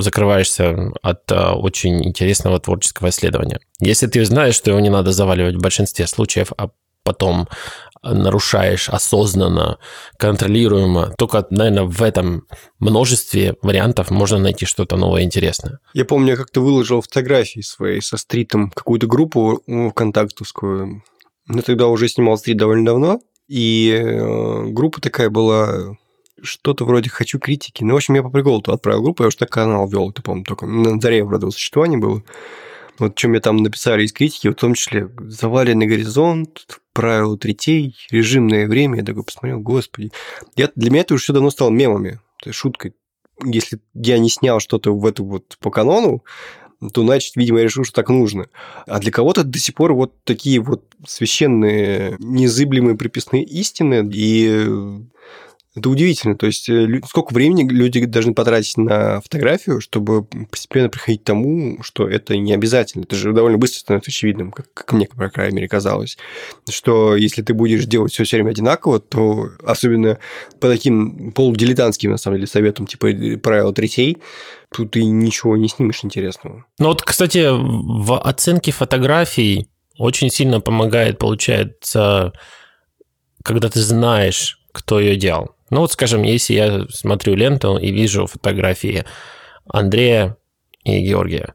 Speaker 3: закрываешься от а, очень интересного творческого исследования. Если ты знаешь, что его не надо заваливать в большинстве случаев, а потом нарушаешь осознанно, контролируемо, только, наверное, в этом множестве вариантов можно найти что-то новое интересное.
Speaker 2: Я помню, я как-то выложил фотографии свои со стритом, какую-то группу ВКонтактовскую, я тогда уже снимал стрит довольно давно, и э, группа такая была что-то вроде «хочу критики». Ну, в общем, я по приколу туда отправил группу, я уже так канал вел, ты помню, только на заре, правда, существования было. Вот чем мне там написали из критики, в том числе «Заваленный горизонт», «Правила третей», «Режимное время». Я такой посмотрел, господи. Я, для меня это уже все давно стало мемами, шуткой. Если я не снял что-то в эту вот по канону, то, значит, видимо, я решил, что так нужно. А для кого-то до сих пор вот такие вот священные, незыблемые приписные истины, и это удивительно. То есть, э, сколько времени люди должны потратить на фотографию, чтобы постепенно приходить к тому, что это не обязательно. Это же довольно быстро становится очевидным, как, как мне, по крайней мере, казалось. Что если ты будешь делать все все время одинаково, то особенно по таким полудилетантским, на самом деле, советам, типа э, правила третей, тут ты ничего не снимешь интересного.
Speaker 3: Ну вот, кстати, в оценке фотографий очень сильно помогает, получается, когда ты знаешь, кто ее делал. Ну вот, скажем, если я смотрю ленту и вижу фотографии Андрея и Георгия,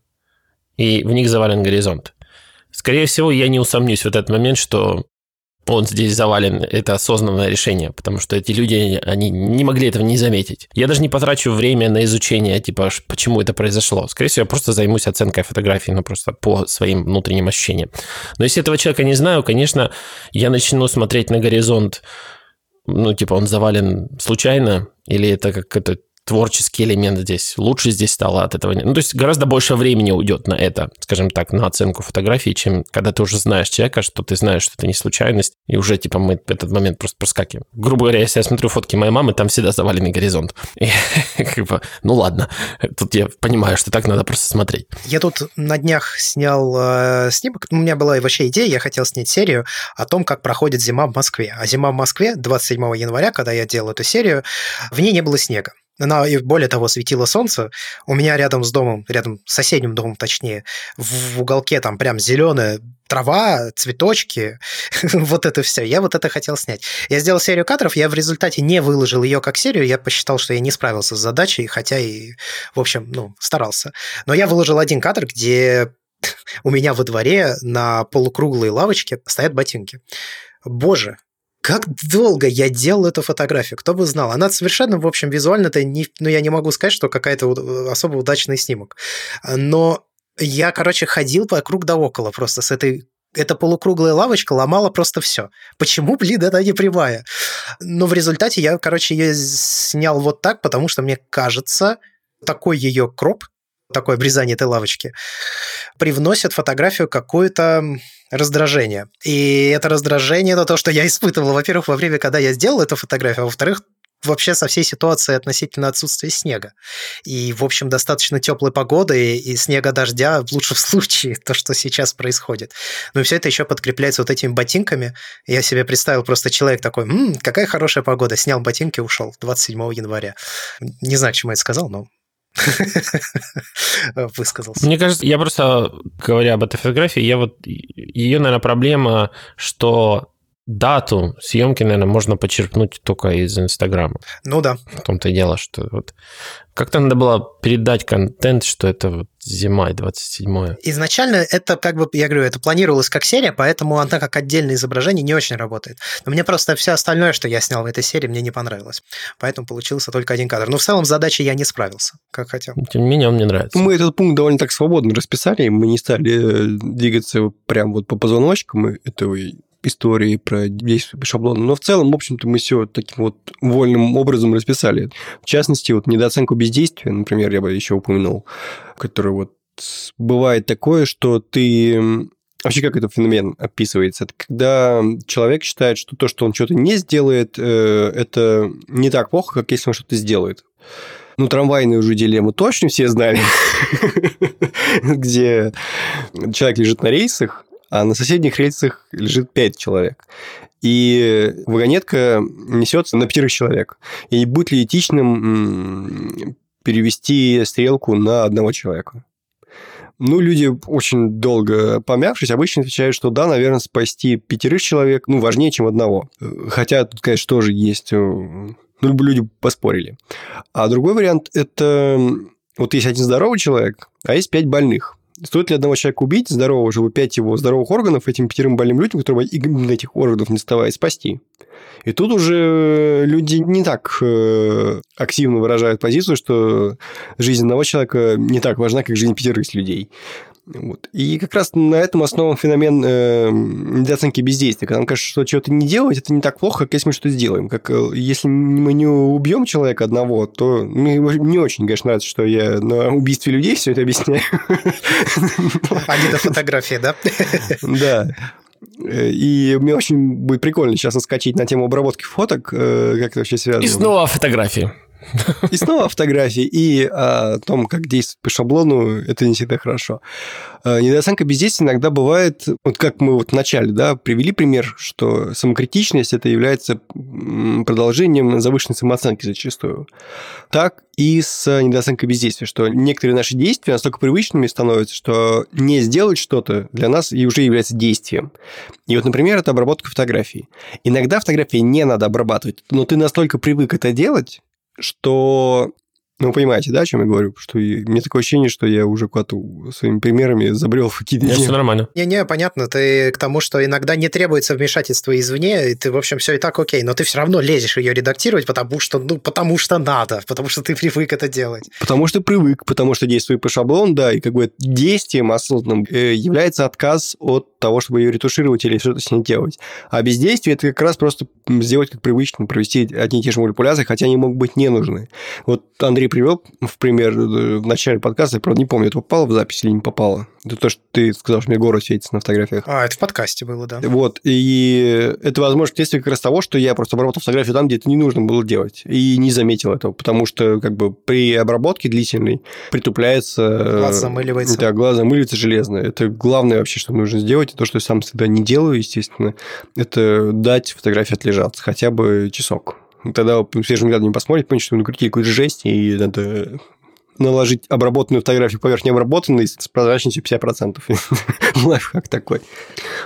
Speaker 3: и в них завален горизонт, скорее всего, я не усомнюсь в этот момент, что он здесь завален, это осознанное решение, потому что эти люди, они не могли этого не заметить. Я даже не потрачу время на изучение, типа, почему это произошло. Скорее всего, я просто займусь оценкой фотографии, ну, просто по своим внутренним ощущениям. Но если этого человека не знаю, конечно, я начну смотреть на горизонт ну, типа, он завален случайно, или это как это творческий элемент здесь. Лучше здесь стало от этого. Ну, то есть гораздо больше времени уйдет на это, скажем так, на оценку фотографии, чем когда ты уже знаешь человека, что ты знаешь, что это не случайность, и уже, типа, мы этот момент просто проскакиваем. Грубо говоря, если я смотрю фотки моей мамы, там всегда заваленный горизонт. И, как бы, ну ладно, тут я понимаю, что так надо просто смотреть.
Speaker 1: Я тут на днях снял э, снимок, у меня была вообще идея, я хотел снять серию о том, как проходит зима в Москве. А зима в Москве 27 января, когда я делал эту серию, в ней не было снега. Она, и более того, светило солнце. У меня рядом с домом, рядом с соседним домом, точнее, в, в уголке там прям зеленая трава, цветочки, вот это все. Я вот это хотел снять. Я сделал серию кадров, я в результате не выложил ее как серию, я посчитал, что я не справился с задачей, хотя и, в общем, ну, старался. Но я выложил один кадр, где у меня во дворе на полукруглой лавочке стоят ботинки. Боже, как долго я делал эту фотографию, кто бы знал. Она совершенно, в общем, визуально-то не... Ну, я не могу сказать, что какая-то особо удачный снимок. Но я, короче, ходил вокруг да около просто с этой эта полукруглая лавочка ломала просто все. Почему, блин, это не прямая? Но в результате я, короче, ее снял вот так, потому что мне кажется, такой ее кроп, такое обрезание этой лавочки, привносит фотографию какое-то раздражение. И это раздражение, это то, что я испытывал, во-первых, во время, когда я сделал эту фотографию, а во-вторых, вообще со всей ситуацией относительно отсутствия снега. И, в общем, достаточно теплой погоды и снега дождя в лучшем случае, то, что сейчас происходит. И все это еще подкрепляется вот этими ботинками. Я себе представил просто человек такой, М, какая хорошая погода, снял ботинки, ушел 27 января. Не знаю, чему я это сказал, но высказался.
Speaker 3: Мне кажется, я просто, говоря об этой фотографии, я вот, ее, наверное, проблема, что дату съемки, наверное, можно почерпнуть только из Инстаграма.
Speaker 1: Ну да.
Speaker 3: В том-то и дело, что вот как-то надо было передать контент, что это вот зима и 27
Speaker 1: Изначально это, как бы, я говорю, это планировалось как серия, поэтому она как отдельное изображение не очень работает. Но мне просто все остальное, что я снял в этой серии, мне не понравилось. Поэтому получился только один кадр. Но в целом задачей я не справился, как хотел.
Speaker 3: Тем не менее, он мне нравится.
Speaker 2: Мы этот пункт довольно так свободно расписали, мы не стали э, двигаться прям вот по позвоночкам этого истории про действие по. Но в целом, в общем-то, мы все таким вот вольным образом расписали. В частности, вот недооценку бездействия, например, я бы еще упомянул, который вот бывает такое, что ты Вообще, как этот феномен описывается? Это когда человек считает, что то, что он что-то не сделает, э, это не так плохо, как если он что-то сделает. Ну, трамвайную уже дилемму точно все знали, где человек лежит на рейсах, а на соседних рельсах лежит 5 человек. И вагонетка несется на пятерых человек. И будет ли этичным перевести стрелку на одного человека? Ну, люди очень долго помявшись, обычно отвечают, что да, наверное, спасти пятерых человек, ну, важнее, чем одного. Хотя тут, конечно, тоже есть... Э, ну, люди поспорили. А другой вариант – это вот есть один здоровый человек, а есть пять больных. Стоит ли одного человека убить, здорового, чтобы пять его здоровых органов этим пятерым больным людям, которые именно этих органов не доставая, спасти? И тут уже люди не так э, активно выражают позицию, что жизнь одного человека не так важна, как жизнь пятерых людей. Вот. И как раз на этом основан феномен э, недооценки бездействия. Когда нам кажется, что чего-то не делать, это не так плохо, как если мы что-то сделаем. Как э, если мы не убьем человека одного, то мне не очень, конечно, нравится, что я на убийстве людей все это объясняю.
Speaker 1: А не до фотографии, да?
Speaker 2: Да. И мне очень будет прикольно сейчас отскочить на тему обработки фоток, э, как это вообще связано.
Speaker 3: И снова фотографии.
Speaker 2: И снова фотографии, и о том, как действовать по шаблону, это не всегда хорошо. А, недооценка бездействия иногда бывает, вот как мы вот вначале да, привели пример, что самокритичность это является продолжением завышенной самооценки зачастую. Так и с недооценкой бездействия, что некоторые наши действия настолько привычными становятся, что не сделать что-то для нас и уже является действием. И вот, например, это обработка фотографий. Иногда фотографии не надо обрабатывать, но ты настолько привык это делать, что ну, вы понимаете, да, о чем я говорю? Что я, мне такое ощущение, что я уже куда-то своими примерами забрел в какие-то...
Speaker 3: Нет, все нормально.
Speaker 1: Не-не, понятно. Ты к тому, что иногда не требуется вмешательство извне, и ты, в общем, все и так окей, но ты все равно лезешь ее редактировать, потому что, ну, потому что надо, потому что ты привык это делать.
Speaker 2: Потому что привык, потому что действует по шаблону, да, и как бы действием осознанным э, является отказ от того, чтобы ее ретушировать или что-то с ней делать. А бездействие – это как раз просто сделать как привычно, провести одни и те же манипуляции, хотя они могут быть не нужны. Вот Андрей привел в пример э, в начале подкаста, я, правда, не помню, это попало в запись или не попало. Это то, что ты сказал, что мне город светится на фотографиях.
Speaker 1: А, это в подкасте было, да.
Speaker 2: Вот, и это, возможно, следствие как раз того, что я просто обработал фотографию там, где это не нужно было делать, и не заметил этого, потому что как бы при обработке длительной притупляется...
Speaker 1: Глаз замыливается.
Speaker 2: Да, глаз замыливается железно. Это главное вообще, что нужно сделать, и то, что я сам всегда не делаю, естественно, это дать фотографии отлежаться хотя бы часок. Тогда свежим взглядом не посмотрит, понять, что мы накрутили какую-то жесть, и надо наложить обработанную фотографию поверх необработанной с прозрачностью 50%. Лайфхак такой.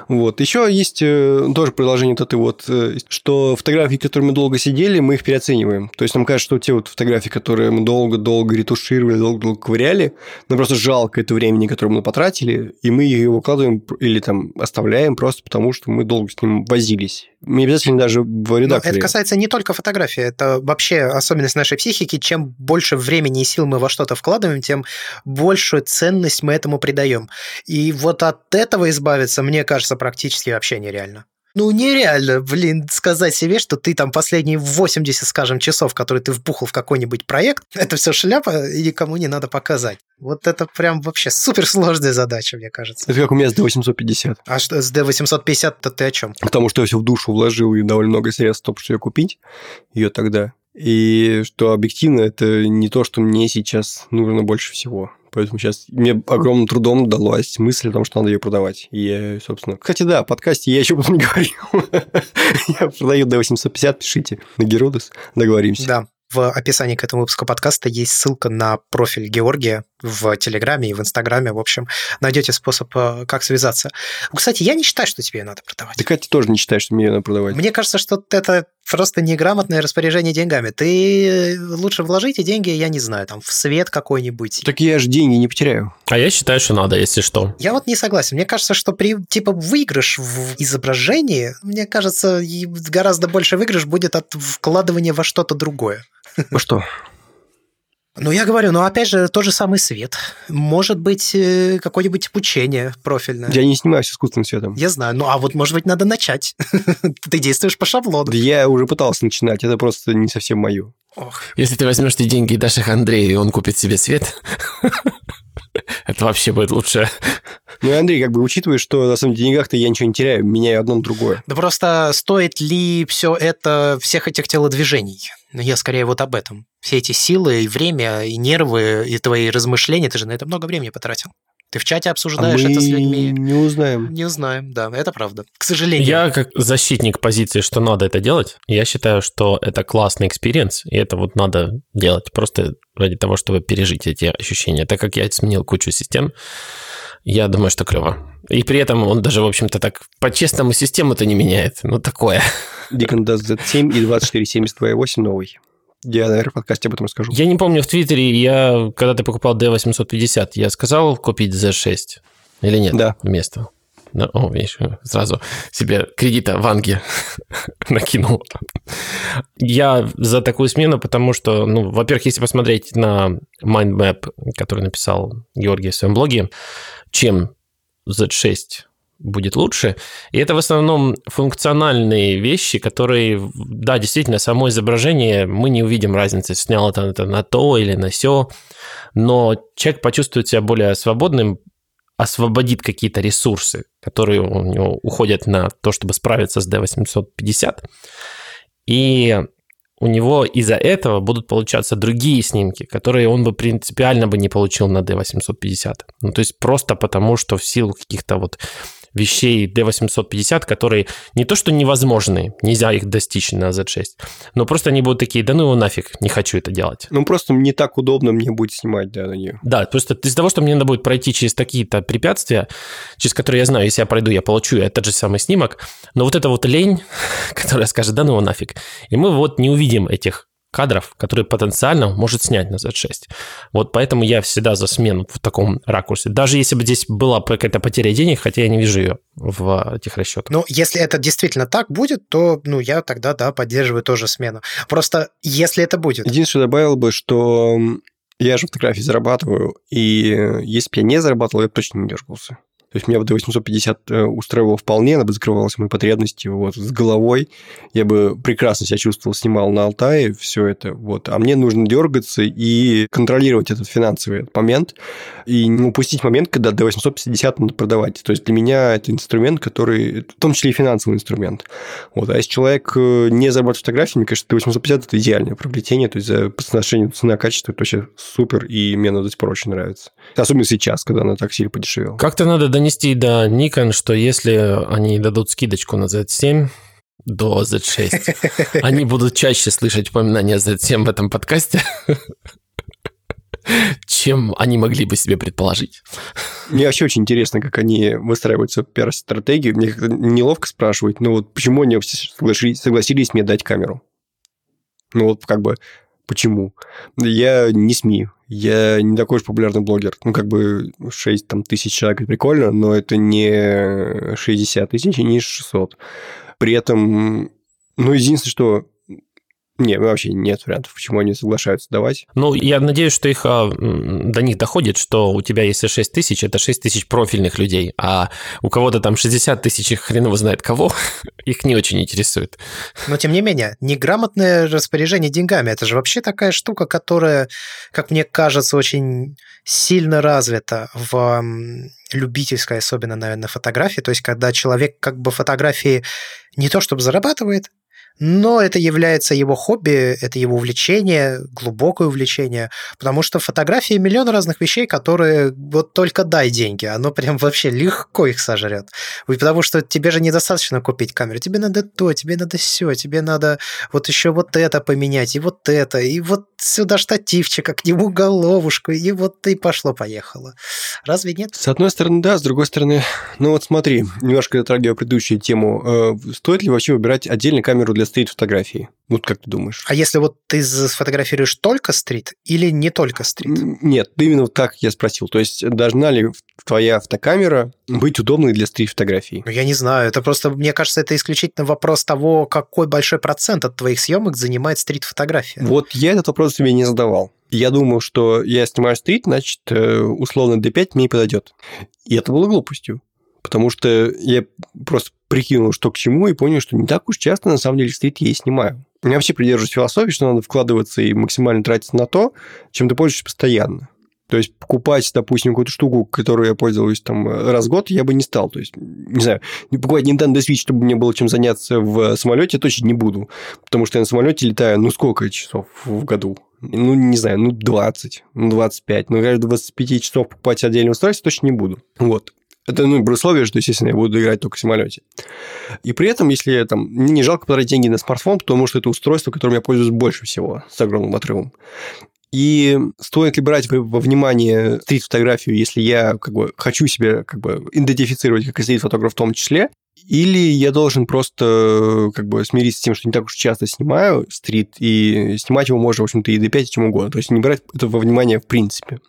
Speaker 2: Вот. Еще есть э, тоже продолжение вот этой вот, э, что фотографии, которые мы долго сидели, мы их переоцениваем. То есть нам кажется, что те вот фотографии, которые мы долго-долго ретушировали, долго-долго ковыряли, нам просто жалко это времени, которое мы потратили, и мы ее выкладываем или там оставляем просто потому, что мы долго с ним возились. Не обязательно даже в редакторе.
Speaker 1: Но это касается не только фотографии, это вообще особенность нашей психики. Чем больше времени и сил мы во что-то вкладываем, тем большую ценность мы этому придаем. И вот от этого избавиться, мне кажется, практически вообще нереально. Ну, нереально, блин, сказать себе, что ты там последние 80, скажем, часов, которые ты вбухал в какой-нибудь проект, это все шляпа, и никому не надо показать. Вот это прям вообще суперсложная задача, мне кажется.
Speaker 2: Это как у меня с D850.
Speaker 1: А что, с D850-то ты о чем?
Speaker 2: Потому что я все в душу вложил и довольно много средств, чтобы ее купить, ее тогда. И что объективно, это не то, что мне сейчас нужно больше всего. Поэтому сейчас мне огромным трудом далась мысль о том, что надо ее продавать. И я, собственно... Кстати, да, подкасте я еще об этом не говорил. я продаю до 850, пишите на Геродос, договоримся.
Speaker 1: Да, в описании к этому выпуску подкаста есть ссылка на профиль Георгия в Телеграме и в Инстаграме. В общем, найдете способ, э, как связаться. Кстати, я не считаю, что тебе ее надо продавать.
Speaker 2: Да Катя тоже не считает, что мне ее надо продавать.
Speaker 1: Мне кажется, что это просто неграмотное распоряжение деньгами. Ты лучше вложите деньги, я не знаю, там, в свет какой-нибудь.
Speaker 2: Так я же деньги не потеряю.
Speaker 3: А я считаю, что надо, если что.
Speaker 1: Я вот не согласен. Мне кажется, что при, типа, выигрыш в изображении, мне кажется, гораздо больше выигрыш будет от вкладывания во что-то другое.
Speaker 2: Во что?
Speaker 1: Ну, я говорю, ну, опять же, тот же самый свет. Может быть, э, какое-нибудь обучение профильное.
Speaker 2: Я не снимаюсь искусственным светом.
Speaker 1: Я знаю. Ну, а вот, может быть, надо начать. Ты действуешь по шаблону.
Speaker 2: Я уже пытался начинать, это просто не совсем мое.
Speaker 3: Ох. Если ты возьмешь эти деньги и дашь их Андрею, и он купит себе свет, это вообще будет лучше.
Speaker 2: Ну, и Андрей, как бы учитывая, что на самом деле деньгах-то я ничего не теряю, меняю одно на другое.
Speaker 1: Да просто стоит ли все это, всех этих телодвижений? Но я скорее вот об этом. Все эти силы и время, и нервы, и твои размышления, ты же на это много времени потратил. Ты в чате обсуждаешь
Speaker 2: а
Speaker 1: это с людьми.
Speaker 2: не узнаем.
Speaker 1: Не узнаем, да, это правда. К сожалению.
Speaker 3: Я как защитник позиции, что надо это делать, я считаю, что это классный experience, и это вот надо делать просто ради того, чтобы пережить эти ощущения. Так как я сменил кучу систем, я думаю, что клево. И при этом он даже, в общем-то, так по-честному систему-то не меняет. Ну, такое.
Speaker 2: Nikon даст Z7 и 24-70 2.8 новый. Я, наверное, в подкасте об этом расскажу.
Speaker 3: Я не помню, в Твиттере я, когда ты покупал D850, я сказал купить Z6 или нет?
Speaker 2: Да.
Speaker 3: Вместо. Да, о, видишь, сразу себе кредита в Анге накинул. Я за такую смену, потому что, ну, во-первых, если посмотреть на mindmap, который написал Георгий в своем блоге, чем Z6 будет лучше. И это в основном функциональные вещи, которые, да, действительно, само изображение, мы не увидим разницы, снял это, это на то или на все, но человек почувствует себя более свободным, освободит какие-то ресурсы, которые у него уходят на то, чтобы справиться с D850, и у него из-за этого будут получаться другие снимки, которые он бы принципиально бы не получил на D850. Ну, то есть просто потому, что в силу каких-то вот вещей D850, которые не то что невозможны, нельзя их достичь на Z6, но просто они будут такие, да ну его нафиг, не хочу это делать.
Speaker 2: Ну просто не так удобно мне будет снимать, да, на нее.
Speaker 3: Да, просто из-за того, что мне надо будет пройти через такие-то препятствия, через которые я знаю, если я пройду, я получу этот же самый снимок, но вот эта вот лень, которая скажет, да ну его нафиг, и мы вот не увидим этих кадров, которые потенциально может снять на Z6. Вот поэтому я всегда за смену в таком ракурсе. Даже если бы здесь была какая-то потеря денег, хотя я не вижу ее в этих расчетах.
Speaker 1: Ну, если это действительно так будет, то ну, я тогда, да, поддерживаю тоже смену. Просто если это будет...
Speaker 2: Единственное, добавил бы, что я же фотографии зарабатываю, и если бы я не зарабатывал, я бы точно не дергался. Есть меня бы D850 э, устраивало вполне, она бы закрывала мои потребности вот, с головой. Я бы прекрасно себя чувствовал, снимал на Алтае все это. Вот. А мне нужно дергаться и контролировать этот финансовый момент и не упустить момент, когда D850 надо продавать. То есть для меня это инструмент, который, в том числе и финансовый инструмент. Вот. А если человек э, не зарабатывает фотографии, мне кажется, D850 это идеальное приобретение. То есть за по соотношению цена-качество это вообще супер, и мне до сих пор очень нравится. Особенно сейчас, когда она так сильно подешевела.
Speaker 3: Как-то надо донести до Nikon, что если они дадут скидочку на Z7, до Z6. Они будут чаще слышать упоминания Z7 в этом подкасте, чем они могли бы себе предположить.
Speaker 2: Мне вообще очень интересно, как они выстраивают свою пиар-стратегию. Мне неловко спрашивать, ну вот почему они согласились мне дать камеру? Ну вот как бы почему? Я не СМИ, я не такой уж популярный блогер. Ну, как бы 6 там, тысяч человек – это прикольно, но это не 60 тысяч и не 600. При этом, ну, единственное, что не, вообще нет вариантов, почему они соглашаются давать.
Speaker 3: Ну, я надеюсь, что их а, до них доходит, что у тебя, если 6 тысяч, это 6 тысяч профильных людей, а у кого-то там 60 тысяч, их хрен его знает кого, их не очень интересует.
Speaker 1: Но, тем не менее, неграмотное распоряжение деньгами – это же вообще такая штука, которая, как мне кажется, очень сильно развита в любительской, особенно, наверное, фотографии. То есть, когда человек как бы фотографии не то чтобы зарабатывает, но это является его хобби, это его увлечение, глубокое увлечение, потому что фотографии миллион разных вещей, которые вот только дай деньги, оно прям вообще легко их сожрет. Потому что тебе же недостаточно купить камеру, тебе надо то, тебе надо все, тебе надо вот еще вот это поменять, и вот это, и вот сюда штативчика, к нему головушку, и вот и пошло-поехало. Разве нет?
Speaker 2: С одной стороны, да, с другой стороны, ну вот смотри, немножко затрагивая предыдущую тему, э, стоит ли вообще выбирать отдельную камеру для стрит-фотографии? Вот как ты думаешь?
Speaker 1: А если вот ты сфотографируешь только стрит или не только стрит?
Speaker 2: Нет, именно так я спросил. То есть должна ли твоя фотокамера быть удобной для стрит-фотографий?
Speaker 1: Ну, я не знаю. Это просто, мне кажется, это исключительно вопрос того, какой большой процент от твоих съемок занимает стрит-фотография.
Speaker 2: Вот я этот вопрос себе не задавал. Я думал, что я снимаю стрит, значит, э, условно D5 мне подойдет. И это было глупостью потому что я просто прикинул, что к чему, и понял, что не так уж часто, на самом деле, стрит я и снимаю. Я вообще придерживаюсь философии, что надо вкладываться и максимально тратиться на то, чем ты пользуешься постоянно. То есть покупать, допустим, какую-то штуку, которую я пользуюсь там раз в год, я бы не стал. То есть, не знаю, покупать Nintendo Switch, чтобы мне было чем заняться в самолете, точно не буду. Потому что я на самолете летаю, ну, сколько часов в году? Ну, не знаю, ну, 20, ну, 25. Но, каждые 25 часов покупать отдельное устройство точно не буду. Вот. Это, ну, при условии, что, естественно, я буду играть только в самолете. И при этом, если там, мне не жалко потратить деньги на смартфон, потому что это устройство, которым я пользуюсь больше всего, с огромным отрывом. И стоит ли брать во внимание стрит-фотографию, если я как бы хочу себя как бы идентифицировать как стрит-фотограф в том числе, или я должен просто как бы смириться с тем, что не так уж часто снимаю стрит, и снимать его можно, в общем-то, и D5, и чем угодно. То есть не брать это во внимание в принципе.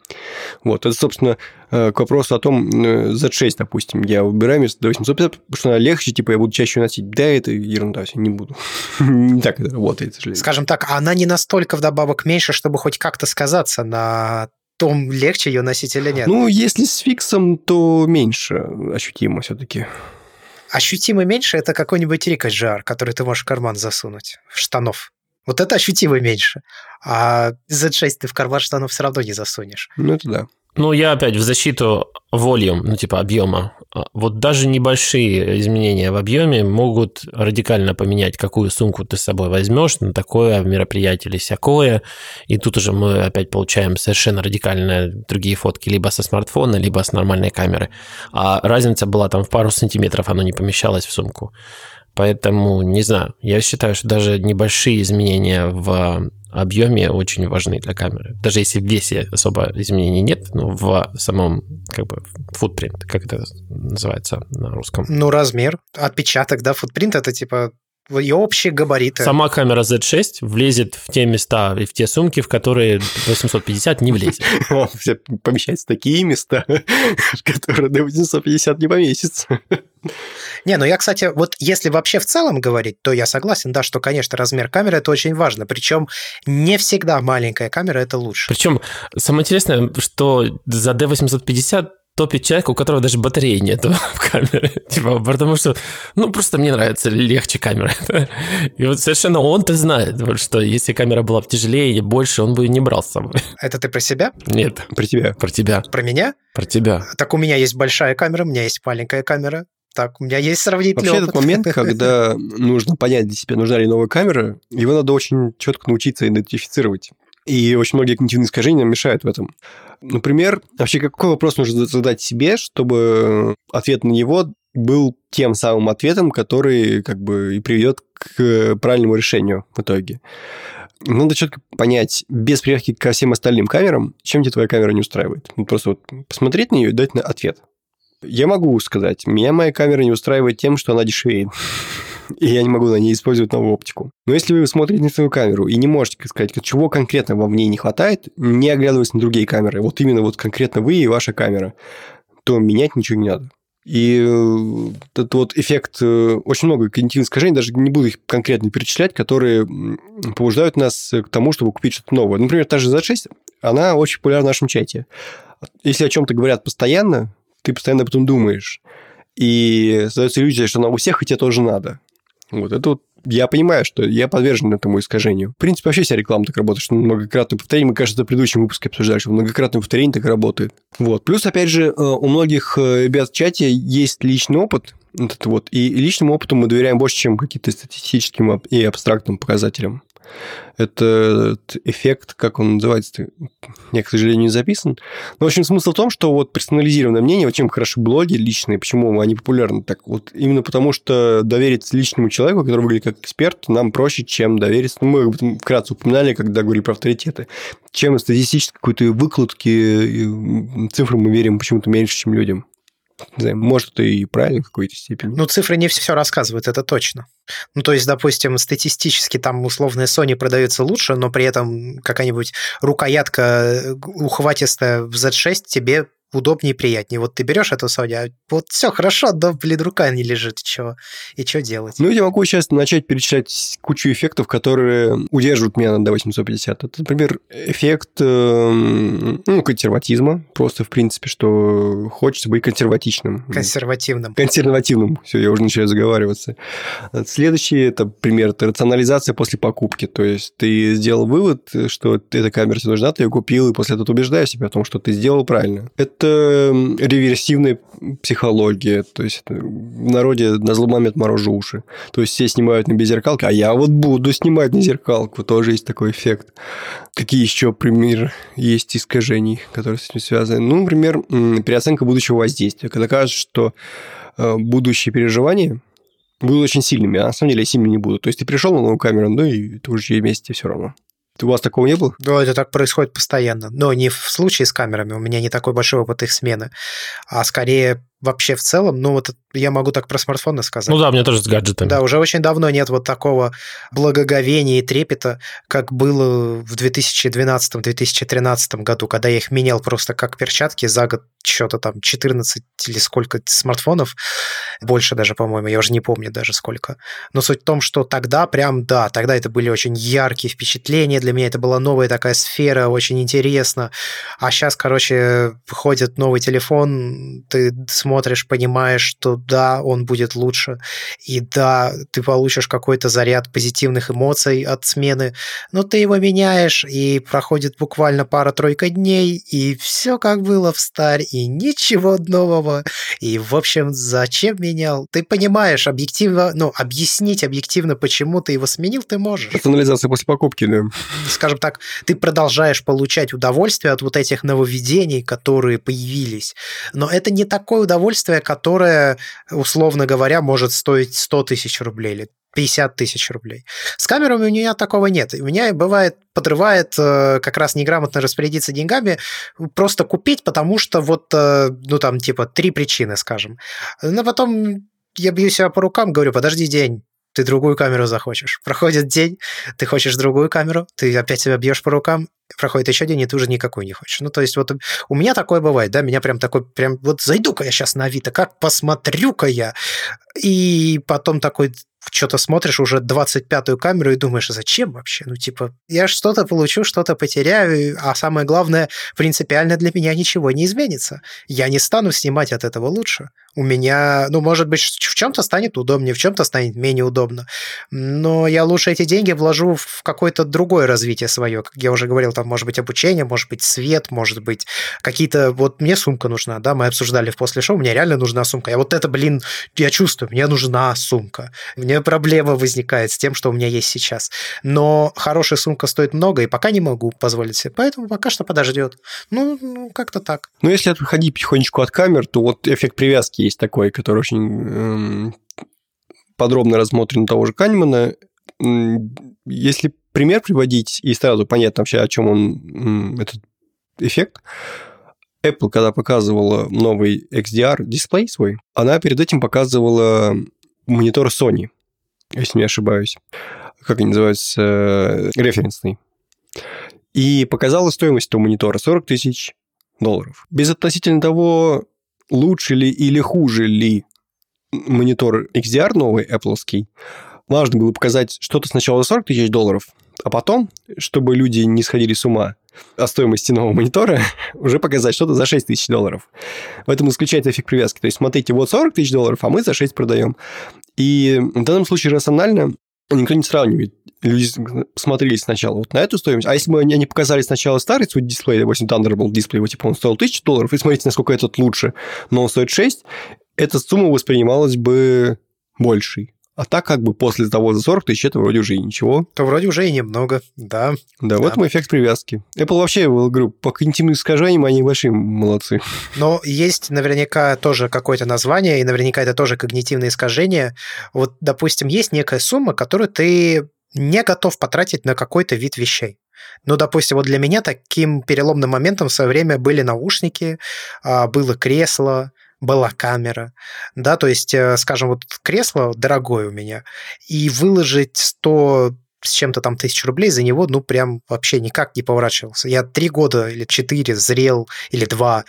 Speaker 2: Вот. Это, собственно, э, к вопросу о том, Z6, допустим, я выбираю вместо D850, потому что она легче, типа, я буду чаще носить. Да, это ерунда, все, не буду. не так это работает, к
Speaker 1: сожалению. Скажем так, она не настолько вдобавок меньше, чтобы хоть как-то сказаться на том, легче ее носить или нет.
Speaker 2: Ну, если с фиксом, то меньше ощутимо все-таки.
Speaker 1: Ощутимо меньше это какой-нибудь Рика Жар, который ты можешь в карман засунуть, в штанов. Вот это ощутимо меньше. А Z6 ты в карман штанов все равно не засунешь.
Speaker 2: Ну, это да.
Speaker 3: Ну, я опять в защиту volume, ну, типа объема. А, вот даже небольшие изменения в объеме могут радикально поменять, какую сумку ты с собой возьмешь на такое мероприятие или всякое. И тут уже мы опять получаем совершенно радикально другие фотки либо со смартфона, либо с нормальной камеры. А разница была там в пару сантиметров, оно не помещалось в сумку. Поэтому, не знаю, я считаю, что даже небольшие изменения в объеме очень важны для камеры. Даже если в весе особо изменений нет, но в самом как бы footprint, как это называется на русском?
Speaker 1: Ну, размер, отпечаток, да, footprint это типа ее общие габариты.
Speaker 3: Сама камера Z6 влезет в те места и в те сумки, в которые 850 не влезет.
Speaker 2: Помещаются такие места, в которые до 850 не поместится.
Speaker 1: Не, ну я, кстати, вот если вообще в целом говорить, то я согласен, да, что, конечно, размер камеры это очень важно. Причем не всегда маленькая камера это лучше.
Speaker 3: Причем самое интересное, что за D850 топит человек, у которого даже батареи нету в камере. Типа, потому что, ну, просто мне нравится легче камера. И вот совершенно он-то знает, вот, что если камера была бы тяжелее и больше, он бы не брал с собой.
Speaker 1: Это ты про себя?
Speaker 3: Нет.
Speaker 2: Про тебя.
Speaker 3: Про тебя.
Speaker 1: Про меня?
Speaker 3: Про тебя.
Speaker 1: Так у меня есть большая камера, у меня есть маленькая камера. Так, у меня есть сравнительный
Speaker 2: Вообще
Speaker 1: опыт.
Speaker 2: этот момент, когда нужно понять для себя, нужна ли новая камера, его надо очень четко научиться идентифицировать. И очень многие когнитивные искажения нам мешают в этом. Например, вообще какой вопрос нужно задать себе, чтобы ответ на него был тем самым ответом, который как бы и приведет к правильному решению в итоге. Надо четко понять, без приехки ко всем остальным камерам, чем тебе твоя камера не устраивает. Ну, просто вот посмотреть на нее и дать на ответ. Я могу сказать, меня моя камера не устраивает тем, что она дешевеет. И я не могу на ней использовать новую оптику. Но если вы смотрите на свою камеру и не можете сказать, чего конкретно вам в ней не хватает, не оглядываясь на другие камеры, вот именно вот конкретно вы и ваша камера, то менять ничего не надо. И э, этот вот эффект, э, очень много когнитивных искажений, даже не буду их конкретно перечислять, которые побуждают нас к тому, чтобы купить что-то новое. Например, та же Z6, она очень популярна в нашем чате. Если о чем-то говорят постоянно, ты постоянно об этом думаешь. И создается иллюзия, что она у всех, и тебе тоже надо. Вот это вот я понимаю, что я подвержен этому искажению. В принципе, вообще вся реклама так работает, что многократное повторение, мы, кажется, в предыдущем выпуске обсуждали, что многократное повторение так работает. Вот. Плюс, опять же, у многих ребят в чате есть личный опыт, этот вот, и личному опыту мы доверяем больше, чем каким-то статистическим и абстрактным показателям этот эффект, как он называется, я, к сожалению, не записан. Но, в общем, смысл в том, что вот персонализированное мнение, вот чем хороши блоги личные, почему они популярны так, вот именно потому, что довериться личному человеку, который выглядит как эксперт, нам проще, чем довериться, ну, мы об этом вкратце упоминали, когда говорили про авторитеты, чем статистической какой-то выкладки, цифрам мы верим почему-то меньше, чем людям. Может, это и правильно в какой-то степени.
Speaker 1: Ну, цифры не все рассказывают, это точно. Ну, то есть, допустим, статистически там условная Sony продается лучше, но при этом какая-нибудь рукоятка ухватистая в Z6 тебе удобнее и приятнее. Вот ты берешь эту Sony, а вот все хорошо, да, блин, рука не лежит, и чего? И что делать?
Speaker 2: Ну, я могу сейчас начать перечислять кучу эффектов, которые удерживают меня на D850. Это, например, эффект э, ну, консерватизма, просто, в принципе, что хочется быть консерватичным.
Speaker 1: Консервативным.
Speaker 2: Консервативным. Все, я уже начинаю заговариваться. Следующий, это пример, это рационализация после покупки. То есть, ты сделал вывод, что эта камера тебе нужна, ты ее купил, и после этого убеждаешь себя о том, что ты сделал правильно. Это это реверсивная психология. То есть в народе на зломомет морожу уши. То есть все снимают на беззеркалке, а я вот буду снимать на зеркалку. Тоже есть такой эффект. Какие еще примеры есть искажений, которые с этим связаны? Ну, например, переоценка будущего воздействия. Когда кажется, что э, будущие переживания будут очень сильными, а на самом деле сильными не будут. То есть ты пришел на новую камеру, ну и ты уже вместе все равно. У вас такого не было?
Speaker 1: Да, это так происходит постоянно. Но не в случае с камерами, у меня не такой большой опыт их смены, а скорее вообще в целом, ну вот я могу так про смартфоны сказать.
Speaker 3: Ну да, у меня тоже с гаджетами.
Speaker 1: Да, уже очень давно нет вот такого благоговения и трепета, как было в 2012-2013 году, когда я их менял просто как перчатки за год что-то там 14 или сколько смартфонов, больше даже, по-моему, я уже не помню даже сколько. Но суть в том, что тогда прям, да, тогда это были очень яркие впечатления, для меня это была новая такая сфера, очень интересно. А сейчас, короче, выходит новый телефон, ты смотришь, понимаешь, что да, он будет лучше, и да, ты получишь какой-то заряд позитивных эмоций от смены, но ты его меняешь, и проходит буквально пара-тройка дней, и все как было в старь, и ничего нового, и, в общем, зачем менял? Ты понимаешь объективно, ну, объяснить объективно, почему ты его сменил, ты можешь.
Speaker 2: Рационализация после покупки, да.
Speaker 1: Скажем так, ты продолжаешь получать удовольствие от вот этих нововведений, которые появились, но это не такое удовольствие, которое, условно говоря, может стоить 100 тысяч рублей или 50 тысяч рублей. С камерами у меня такого нет. У меня бывает подрывает э, как раз неграмотно распорядиться деньгами, просто купить, потому что вот, э, ну там, типа, три причины, скажем. Но потом я бью себя по рукам, говорю, подожди день, ты другую камеру захочешь. Проходит день, ты хочешь другую камеру, ты опять себя бьешь по рукам, проходит еще день, и ты уже никакой не хочешь. Ну, то есть вот у меня такое бывает, да, меня прям такой, прям вот зайду-ка я сейчас на Авито, как посмотрю-ка я, и потом такой, что-то смотришь уже 25-ю камеру и думаешь, зачем вообще? Ну, типа, я что-то получу, что-то потеряю, а самое главное, принципиально для меня ничего не изменится. Я не стану снимать от этого лучше. У меня, ну, может быть, в чем-то станет удобнее, в чем-то станет менее удобно. Но я лучше эти деньги вложу в какое-то другое развитие свое. Как я уже говорил, там может быть обучение, может быть свет, может быть какие-то... Вот мне сумка нужна, да, мы обсуждали в после шоу, мне реально нужна сумка. Я вот это, блин, я чувствую, мне нужна сумка. Мне проблема возникает с тем, что у меня есть сейчас. Но хорошая сумка стоит много, и пока не могу позволить себе. Поэтому пока что подождет. Ну, ну как-то так.
Speaker 2: Ну, если отходить потихонечку от камер, то вот эффект привязки есть такой, который очень эм, подробно рассмотрен того же Канемана. Если пример приводить, и сразу понятно вообще, о чем он, этот эффект, Apple, когда показывала новый XDR дисплей свой, она перед этим показывала монитор Sony, если не ошибаюсь. Как они называются? Референсный. И показала стоимость этого монитора 40 тысяч долларов. Без относительно того, лучше ли или хуже ли монитор XDR новый, Apple, важно было показать что-то сначала за 40 тысяч долларов, а потом, чтобы люди не сходили с ума о стоимости нового монитора, уже показать что-то за 6 тысяч долларов. В этом исключается эффект привязки. То есть, смотрите, вот 40 тысяч долларов, а мы за 6 продаем. И в данном случае рационально никто не сравнивает. Люди смотрели сначала вот на эту стоимость, а если бы они показали сначала старый свой дисплей, допустим, Thunderbolt дисплей, вот, типа он стоил 1000 долларов, и смотрите, насколько этот лучше, но он стоит 6, эта сумма воспринималась бы большей. А так как бы после того за 40 тысяч это вроде уже и ничего.
Speaker 1: То вроде уже и немного, да.
Speaker 2: Да, да. вот мой эффект привязки. Apple вообще, говорю, по когнитивным искажениям они большие молодцы.
Speaker 1: Но есть наверняка тоже какое-то название, и наверняка это тоже когнитивное искажение. Вот, допустим, есть некая сумма, которую ты не готов потратить на какой-то вид вещей. Ну, допустим, вот для меня таким переломным моментом в свое время были наушники, а, было кресло, была камера, да, то есть, э, скажем, вот кресло дорогое у меня, и выложить 100 с чем-то там тысяч рублей за него, ну, прям вообще никак не поворачивался. Я три года или четыре зрел, или два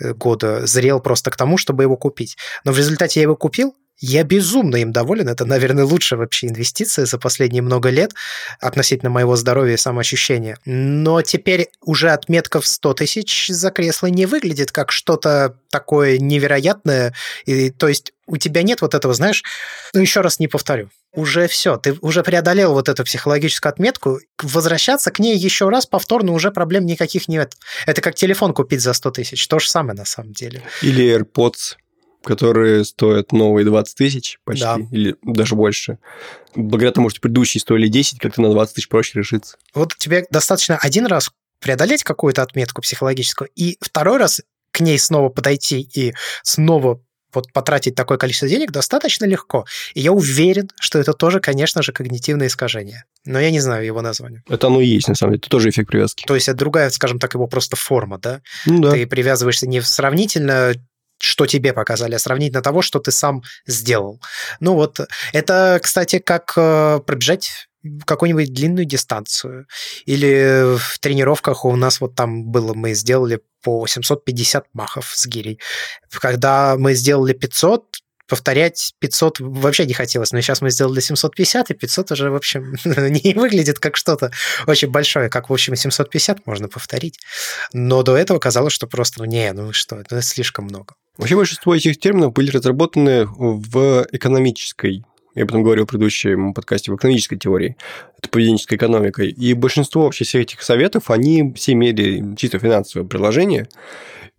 Speaker 1: э, года зрел просто к тому, чтобы его купить. Но в результате я его купил, я безумно им доволен. Это, наверное, лучшая вообще инвестиция за последние много лет относительно моего здоровья и самоощущения. Но теперь уже отметка в 100 тысяч за кресло не выглядит как что-то такое невероятное. И, то есть у тебя нет вот этого, знаешь, ну еще раз не повторю. Уже все, ты уже преодолел вот эту психологическую отметку. Возвращаться к ней еще раз повторно уже проблем никаких нет. Это как телефон купить за 100 тысяч. То же самое на самом деле.
Speaker 2: Или AirPods которые стоят новые 20 тысяч почти, да. или даже больше. Благодаря тому, что предыдущие стоили 10, как-то на 20 тысяч проще решиться.
Speaker 1: Вот тебе достаточно один раз преодолеть какую-то отметку психологическую, и второй раз к ней снова подойти и снова вот потратить такое количество денег достаточно легко. И я уверен, что это тоже, конечно же, когнитивное искажение. Но я не знаю его название.
Speaker 2: Это оно и есть, на самом деле. Это тоже эффект привязки.
Speaker 1: То есть это другая, скажем так, его просто форма, да?
Speaker 2: Ну, да.
Speaker 1: Ты привязываешься не сравнительно что тебе показали, а сравнительно того, что ты сам сделал. Ну вот, это, кстати, как э, пробежать какую-нибудь длинную дистанцию. Или в тренировках у нас вот там было, мы сделали по 750 махов с гирей. Когда мы сделали 500, повторять 500 вообще не хотелось, но сейчас мы сделали 750, и 500 уже, в общем, не выглядит как что-то очень большое, как, в общем, 750 можно повторить. Но до этого казалось, что просто, ну не, ну что, это слишком много.
Speaker 2: Вообще большинство этих терминов были разработаны в экономической я об этом говорил в предыдущем подкасте, в экономической теории, это поведенческая экономика. И большинство вообще всех этих советов, они все имели чисто финансовое приложение.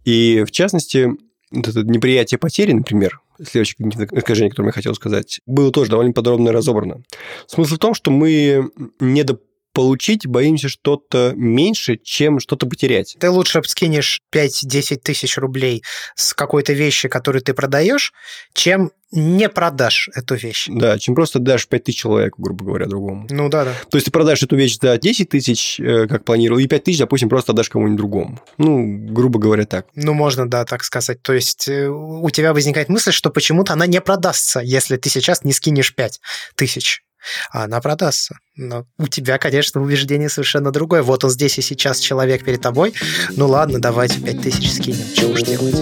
Speaker 2: И, в частности, это неприятие потери, например, следующее искажение, которое я хотел сказать, было тоже довольно подробно разобрано. Смысл в том, что мы не до получить боимся что-то меньше, чем что-то потерять.
Speaker 1: Ты лучше скинешь 5-10 тысяч рублей с какой-то вещи, которую ты продаешь, чем не продашь эту вещь.
Speaker 2: Да, чем просто дашь 5 тысяч человеку, грубо говоря, другому.
Speaker 1: Ну да, да.
Speaker 2: То есть ты продашь эту вещь за 10 тысяч, э, как планировал, и 5 тысяч, допустим, просто отдашь кому-нибудь другому. Ну, грубо говоря, так.
Speaker 1: Ну, можно, да, так сказать. То есть э, у тебя возникает мысль, что почему-то она не продастся, если ты сейчас не скинешь 5 тысяч она продастся. Но у тебя, конечно, убеждение совершенно другое. Вот он здесь и сейчас человек перед тобой. Ну ладно, давайте 5000 скинем. Что уж делать?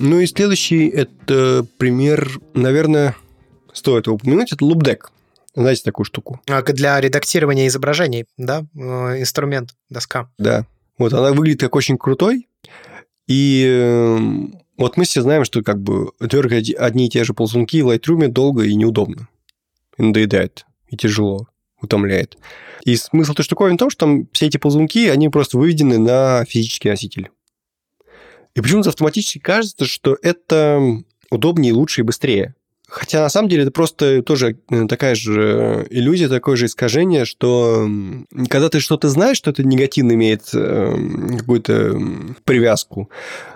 Speaker 2: Ну и следующий это пример, наверное, стоит его упомянуть, это лупдек. Знаете такую штуку?
Speaker 1: А, Для редактирования изображений, да, э, инструмент, доска.
Speaker 2: Да. Вот она выглядит как очень крутой. И э, вот мы все знаем, что как бы дергать одни и те же ползунки в Lightroom долго и неудобно. И надоедает, и тяжело, утомляет. И смысл этой штуковины в том, что там все эти ползунки, они просто выведены на физический носитель. И почему-то автоматически кажется, что это удобнее, лучше и быстрее. Хотя на самом деле это просто тоже э, такая же иллюзия, такое же искажение, что когда ты что-то знаешь, что это негативно имеет э, какую-то привязку,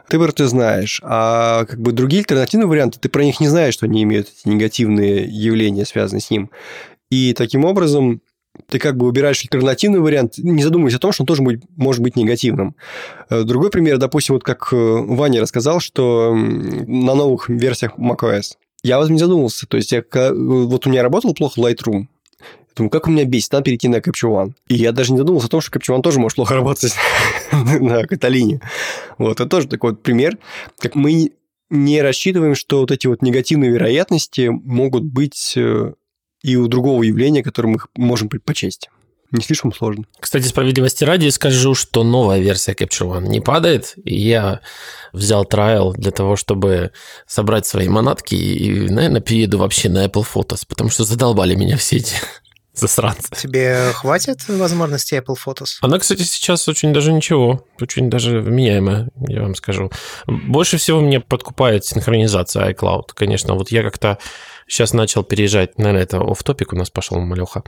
Speaker 2: ты просто знаешь. А как бы другие альтернативные варианты, ты про них не знаешь, что они имеют эти негативные явления, связанные с ним. И таким образом ты как бы выбираешь альтернативный вариант, не задумываясь о том, что он тоже может быть негативным. Э, другой пример, допустим, вот как Ваня рассказал, что на новых версиях macOS я вот не задумывался. То есть, я, вот у меня работал плохо Lightroom, думаю, как у меня бесит, надо перейти на Capture One. И я даже не задумался о том, что Capture One тоже может плохо работать на Каталине. Вот, это тоже такой вот пример, как мы не рассчитываем, что вот эти вот негативные вероятности могут быть э, и у другого явления, которое мы можем предпочесть не слишком сложно.
Speaker 3: Кстати, справедливости ради скажу, что новая версия Capture One не падает. И я взял трайл для того, чтобы собрать свои манатки и, наверное, перееду вообще на Apple Photos, потому что задолбали меня все эти засранцы.
Speaker 1: Тебе хватит возможности Apple Photos?
Speaker 3: Она, кстати, сейчас очень даже ничего, очень даже вменяемая, я вам скажу. Больше всего мне подкупает синхронизация iCloud. Конечно, вот я как-то Сейчас начал переезжать, наверное, это оф топик у нас пошел, малеха.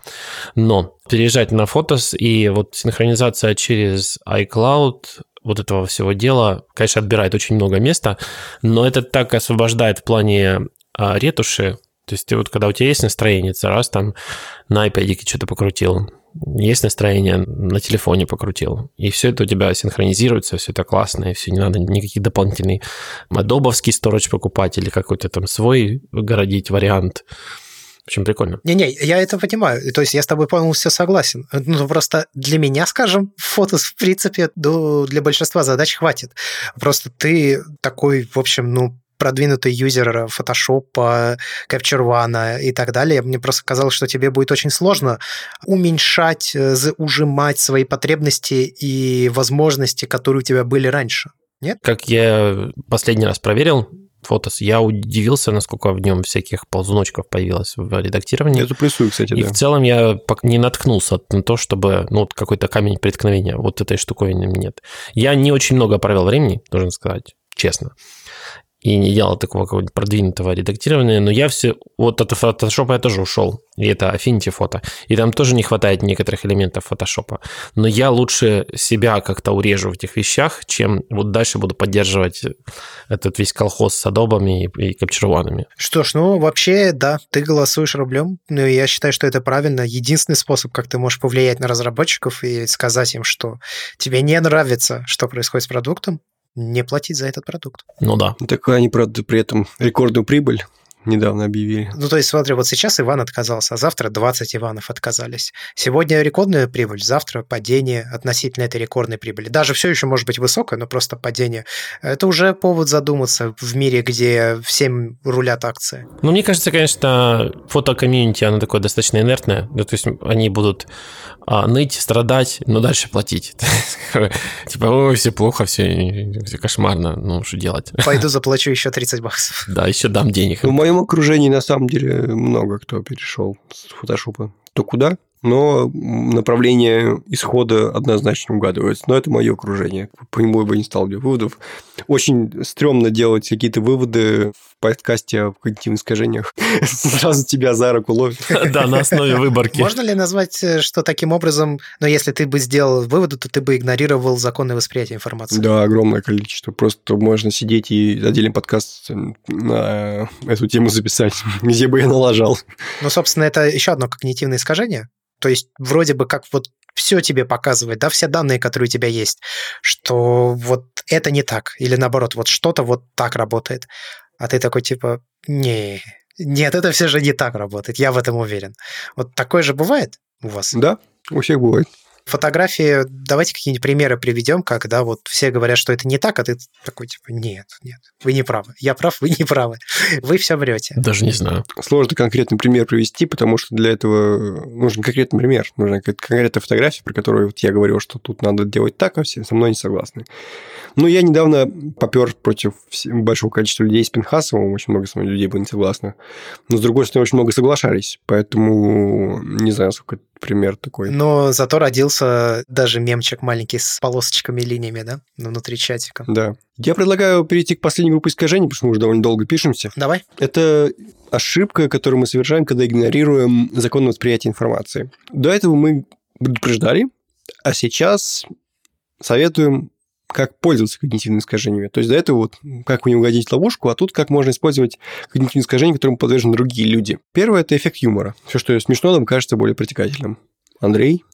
Speaker 3: Но переезжать на фотос и вот синхронизация через iCloud, вот этого всего дела, конечно, отбирает очень много места, но это так освобождает в плане а, ретуши, то есть ты вот когда у тебя есть настроение, раз там на iPad что-то покрутил, есть настроение, на телефоне покрутил. И все это у тебя синхронизируется, все это классно, и все, не надо никаких дополнительных адобовский сторож покупать или какой-то там свой городить вариант. В общем, прикольно.
Speaker 1: Не-не, я это понимаю. То есть я с тобой полностью согласен. Ну, просто для меня, скажем, фото, в принципе, для большинства задач хватит. Просто ты такой, в общем, ну, продвинутый юзер Photoshop, Capture One и так далее, мне просто казалось, что тебе будет очень сложно уменьшать, э, ужимать свои потребности и возможности, которые у тебя были раньше. Нет?
Speaker 3: Как я последний раз проверил, фотос, я удивился, насколько в нем всяких ползуночков появилось в редактировании.
Speaker 2: Я плюсую, кстати,
Speaker 3: И
Speaker 2: да.
Speaker 3: в целом я не наткнулся на то, чтобы, ну, какой-то камень преткновения. Вот этой штуковины нет. Я не очень много провел времени, должен сказать, честно и не делал такого какого-нибудь продвинутого редактирования, но я все... Вот от Photoshop я тоже ушел, и это Affinity фото, и там тоже не хватает некоторых элементов Photoshop. Но я лучше себя как-то урежу в этих вещах, чем вот дальше буду поддерживать этот весь колхоз с адобами и, и капчерванами.
Speaker 1: Что ж, ну вообще, да, ты голосуешь рублем, но я считаю, что это правильно. Единственный способ, как ты можешь повлиять на разработчиков и сказать им, что тебе не нравится, что происходит с продуктом, не платить за этот продукт.
Speaker 3: Ну да.
Speaker 2: Так они, правда, при этом рекордную прибыль недавно объявили.
Speaker 1: Ну, то есть, смотри, вот сейчас Иван отказался, а завтра 20 Иванов отказались. Сегодня рекордная прибыль, завтра падение относительно этой рекордной прибыли. Даже все еще может быть высокое, но просто падение. Это уже повод задуматься в мире, где всем рулят акции.
Speaker 3: Ну, мне кажется, конечно, фотокомьюнити, оно такое достаточно инертное. Ну, то есть, они будут а, ныть, страдать, но дальше платить. Типа, ой, все плохо, все, все кошмарно, ну, что делать?
Speaker 1: Пойду заплачу еще 30 баксов.
Speaker 3: Да, еще дам денег.
Speaker 2: Ну, в моем окружении, на самом деле, много кто перешел с фотошопа. То куда? Но направление исхода однозначно угадывается. Но это мое окружение. По нему я бы не стал делать выводов. Очень стрёмно делать какие-то выводы в подкасте о когнитивных искажениях. Сразу тебя за руку ловят.
Speaker 3: Да, на основе выборки.
Speaker 1: Можно ли назвать, э, что таким образом, но если ты бы сделал выводы, то ты бы игнорировал законы восприятия информации?
Speaker 2: Да, огромное количество. Просто можно сидеть и отдельный подкаст на эту тему записать, где бы я налажал.
Speaker 1: Ну, собственно, это еще одно когнитивное искажение, то есть вроде бы как вот все тебе показывает, да, все данные, которые у тебя есть, что вот это не так, или наоборот, вот что-то вот так работает. А ты такой типа, не, нет, это все же не так работает, я в этом уверен. Вот такое же бывает у вас?
Speaker 2: Да, у всех бывает.
Speaker 1: Фотографии, давайте какие-нибудь примеры приведем, когда вот все говорят, что это не так, а ты такой, типа, нет, нет, вы не правы. Я прав, вы не правы. Вы все врете.
Speaker 3: Даже не знаю.
Speaker 2: Сложно конкретный пример привести, потому что для этого нужен конкретный пример. Нужна конкретная фотография, про которую вот я говорил, что тут надо делать так, а все со мной не согласны. Ну, я недавно попер против большого количества людей с Пинхасовым, очень много со мной людей было не согласны. Но, с другой стороны, очень много соглашались, поэтому не знаю, сколько пример такой.
Speaker 1: Но зато родился даже мемчик маленький с полосочками и линиями, да, внутри чатика.
Speaker 2: Да. Я предлагаю перейти к последней группе искажений, потому что мы уже довольно долго пишемся.
Speaker 1: Давай.
Speaker 2: Это ошибка, которую мы совершаем, когда игнорируем закон восприятия информации. До этого мы предупреждали, а сейчас советуем как пользоваться когнитивными искажениями. То есть до этого вот как не угодить ловушку, а тут как можно использовать когнитивные искажения, которым подвержены другие люди. Первое – это эффект юмора. Все, что смешно, нам кажется более притекательным. Андрей?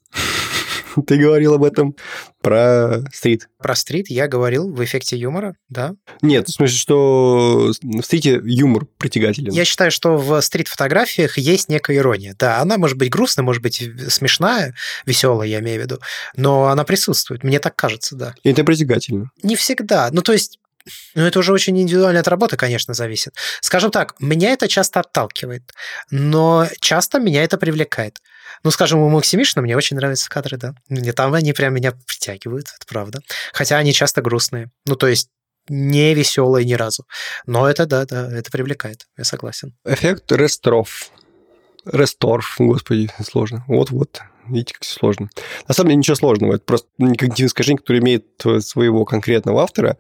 Speaker 2: Ты говорил об этом про стрит.
Speaker 1: Про стрит я говорил в эффекте юмора, да.
Speaker 2: Нет, в смысле, что в стрите юмор притягателен.
Speaker 1: Я считаю, что в стрит-фотографиях есть некая ирония. Да, она может быть грустная, может быть смешная, веселая, я имею в виду, но она присутствует, мне так кажется, да.
Speaker 2: И это притягательно.
Speaker 1: Не всегда. Ну, то есть ну, это уже очень индивидуально от работы, конечно, зависит. Скажем так, меня это часто отталкивает, но часто меня это привлекает. Ну, скажем, у Максимишина мне очень нравятся кадры, да. Мне там они прям меня притягивают, это правда. Хотя они часто грустные. Ну, то есть не веселые ни разу. Но это, да, да, это привлекает, я согласен.
Speaker 2: Эффект Ресторов. Ресторф, господи, сложно. Вот-вот, видите, как сложно. На самом деле ничего сложного, это просто когнитивное искажение, которое имеет своего конкретного автора.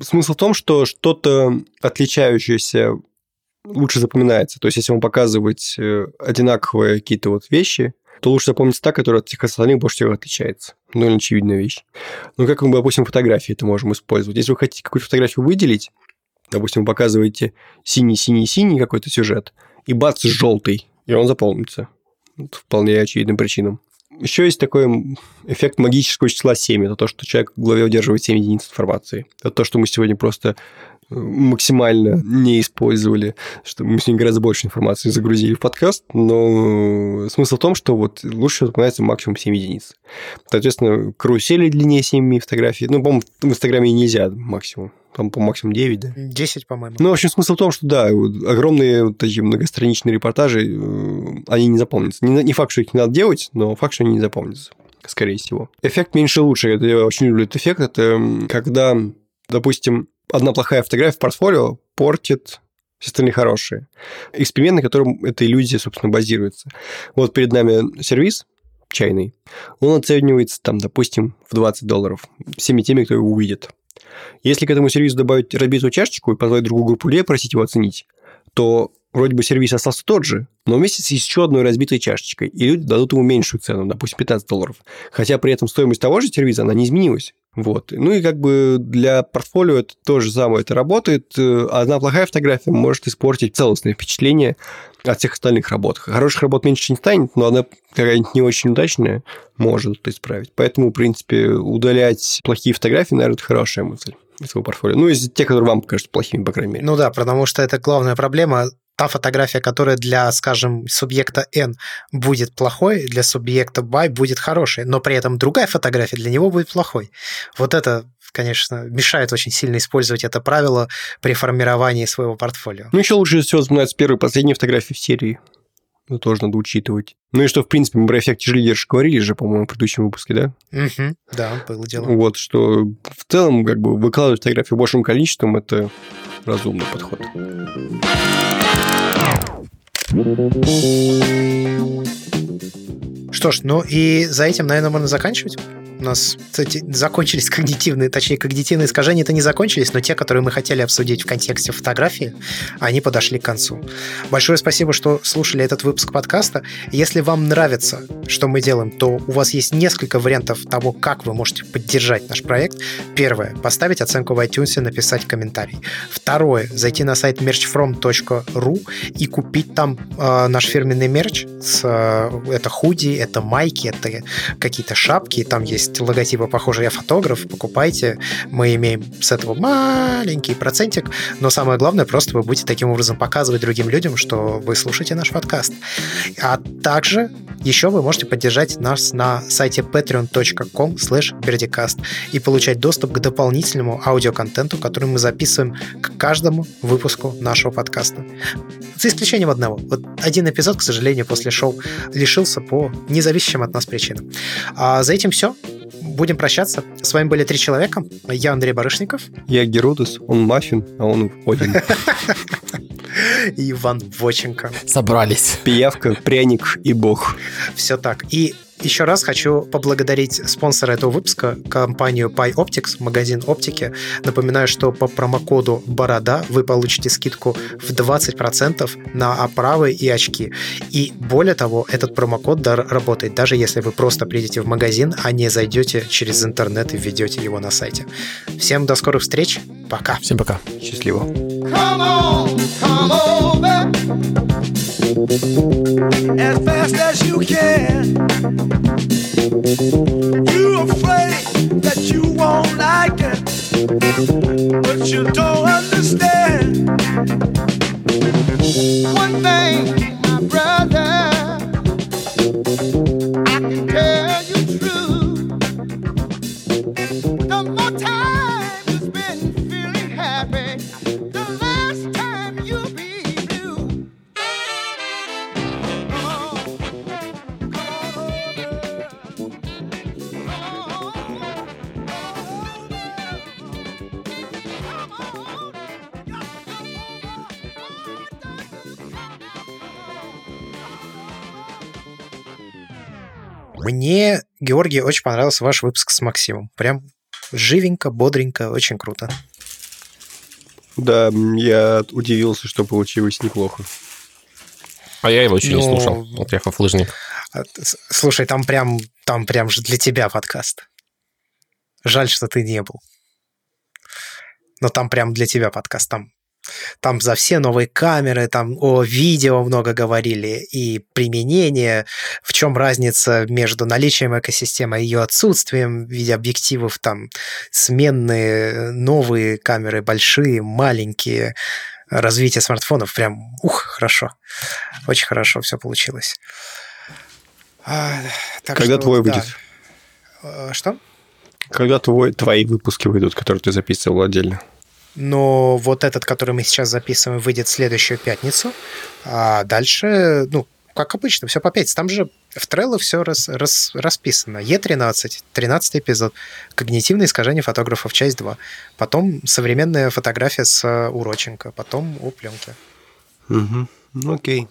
Speaker 2: Смысл в том, что что-то отличающееся лучше запоминается. То есть, если вам показывать э, одинаковые какие-то вот вещи, то лучше запомнить та, которая от всех остальных больше всего отличается. Ну, очевидная вещь. Ну, как мы, допустим, фотографии это можем использовать. Если вы хотите какую-то фотографию выделить, допустим, вы показываете синий-синий-синий какой-то сюжет, и бац, желтый, и он заполнится. Это вполне очевидным причинам. Еще есть такой эффект магического числа 7. Это то, что человек в голове удерживает 7 единиц информации. Это то, что мы сегодня просто максимально не использовали, что мы сегодня гораздо больше информации загрузили в подкаст, но смысл в том, что вот лучше запоминается максимум 7 единиц. Соответственно, карусели длиннее 7 фотографий. Ну, по-моему, в Инстаграме нельзя максимум. Там по максимум 9, да?
Speaker 1: 10, по-моему.
Speaker 2: Ну, в общем, смысл в том, что да, огромные вот такие многостраничные репортажи, э, они не запомнятся. Не, не факт, что их не надо делать, но факт, что они не запомнятся, скорее всего. Эффект меньше лучше. Это, я очень люблю этот эффект. Это когда, допустим, одна плохая фотография в портфолио портит все остальные хорошие. Эксперимент, на котором эта иллюзия, собственно, базируется. Вот перед нами сервис чайный. Он оценивается, там, допустим, в 20 долларов всеми теми, кто его увидит. Если к этому сервису добавить разбитую чашечку и позвать другую группу людей просить его оценить, то вроде бы сервис остался тот же, но вместе с еще одной разбитой чашечкой, и люди дадут ему меньшую цену, допустим, 15 долларов. Хотя при этом стоимость того же сервиса, она не изменилась. Вот. Ну и как бы для портфолио это то же самое это работает. Одна плохая фотография может испортить целостное впечатление от всех остальных работ. Хороших работ меньше не станет, но она какая-нибудь не очень удачная может это исправить. Поэтому, в принципе, удалять плохие фотографии, наверное, это хорошая мысль из своего портфолио. Ну, из тех, которые вам покажутся плохими, по крайней мере.
Speaker 1: Ну да, потому что это главная проблема та фотография, которая для, скажем, субъекта N будет плохой, для субъекта Y будет хорошей, но при этом другая фотография для него будет плохой. Вот это конечно, мешает очень сильно использовать это правило при формировании своего портфолио.
Speaker 2: Ну, еще лучше всего вспоминать первые и последние фотографии в серии. Ну, тоже надо учитывать. Ну и что, в принципе, мы про эффект тяжелее говорили же, по-моему, в предыдущем выпуске, да?
Speaker 1: Угу, да, было дело.
Speaker 2: Вот, что в целом, как бы, выкладывать фотографии большим количеством – это разумный подход.
Speaker 1: Что ж, ну и за этим, наверное, можно заканчивать. У нас, кстати, закончились когнитивные, точнее, когнитивные искажения это не закончились, но те, которые мы хотели обсудить в контексте фотографии, они подошли к концу. Большое спасибо, что слушали этот выпуск подкаста. Если вам нравится, что мы делаем, то у вас есть несколько вариантов того, как вы можете поддержать наш проект. Первое – поставить оценку в iTunes и написать комментарий. Второе – зайти на сайт merchfrom.ru и купить там э, наш фирменный мерч. С, э, это худи, это майки, это какие-то шапки, там есть есть логотипы похожие «Я фотограф», покупайте. Мы имеем с этого маленький процентик, но самое главное, просто вы будете таким образом показывать другим людям, что вы слушаете наш подкаст. А также еще вы можете поддержать нас на сайте patreon.com slash и получать доступ к дополнительному аудиоконтенту, который мы записываем к каждому выпуску нашего подкаста. За исключением одного. Вот один эпизод, к сожалению, после шоу лишился по независящим от нас причинам. А за этим все. Будем прощаться. С вами были три человека. Я Андрей Барышников.
Speaker 2: Я Геродос. Он Маффин, а он Один.
Speaker 1: И Иван Воченко.
Speaker 3: Собрались.
Speaker 2: Пиявка, пряник и бог.
Speaker 1: Все так. И еще раз хочу поблагодарить спонсора этого выпуска, компанию PyOptics, магазин оптики. Напоминаю, что по промокоду «Борода» вы получите скидку в 20% на оправы и очки. И более того, этот промокод работает даже если вы просто придете в магазин, а не зайдете через интернет и введете его на сайте. Всем до скорых встреч. Пока.
Speaker 3: Всем пока.
Speaker 2: Счастливо.
Speaker 4: Come on, come over. As fast as you can. You're afraid that you won't like it, but you don't understand. One thing,
Speaker 1: Мне, Георгий, очень понравился ваш выпуск с Максимом. Прям живенько, бодренько, очень круто.
Speaker 2: Да, я удивился, что получилось неплохо.
Speaker 3: А я его еще не
Speaker 1: Ну,
Speaker 3: слушал. Вот я флыжник.
Speaker 1: А, Слушай, там прям, там прям же для тебя подкаст. Жаль, что ты не был. Но там прям для тебя подкаст. Там, там за все новые камеры, там о видео много говорили и применение, в чем разница между наличием экосистемы и ее отсутствием в виде объективов, там сменные новые камеры, большие, маленькие, развитие смартфонов, прям, ух, хорошо. Очень хорошо все получилось. А,
Speaker 2: Когда
Speaker 1: что,
Speaker 2: твой
Speaker 1: да.
Speaker 2: выйдет?
Speaker 1: Э, Что?
Speaker 2: Когда твой, твои выпуски выйдут, которые ты записывал отдельно?
Speaker 1: Но вот этот, который мы сейчас записываем, выйдет в следующую пятницу. А дальше, ну, как обычно, все по пятнице. Там же в Trello все рас, рас- расписано. Е13, 13 эпизод. Когнитивное искажение фотографов, часть 2. Потом современная фотография с э, Уроченко. Потом о пленке.
Speaker 2: Угу. Ну, окей.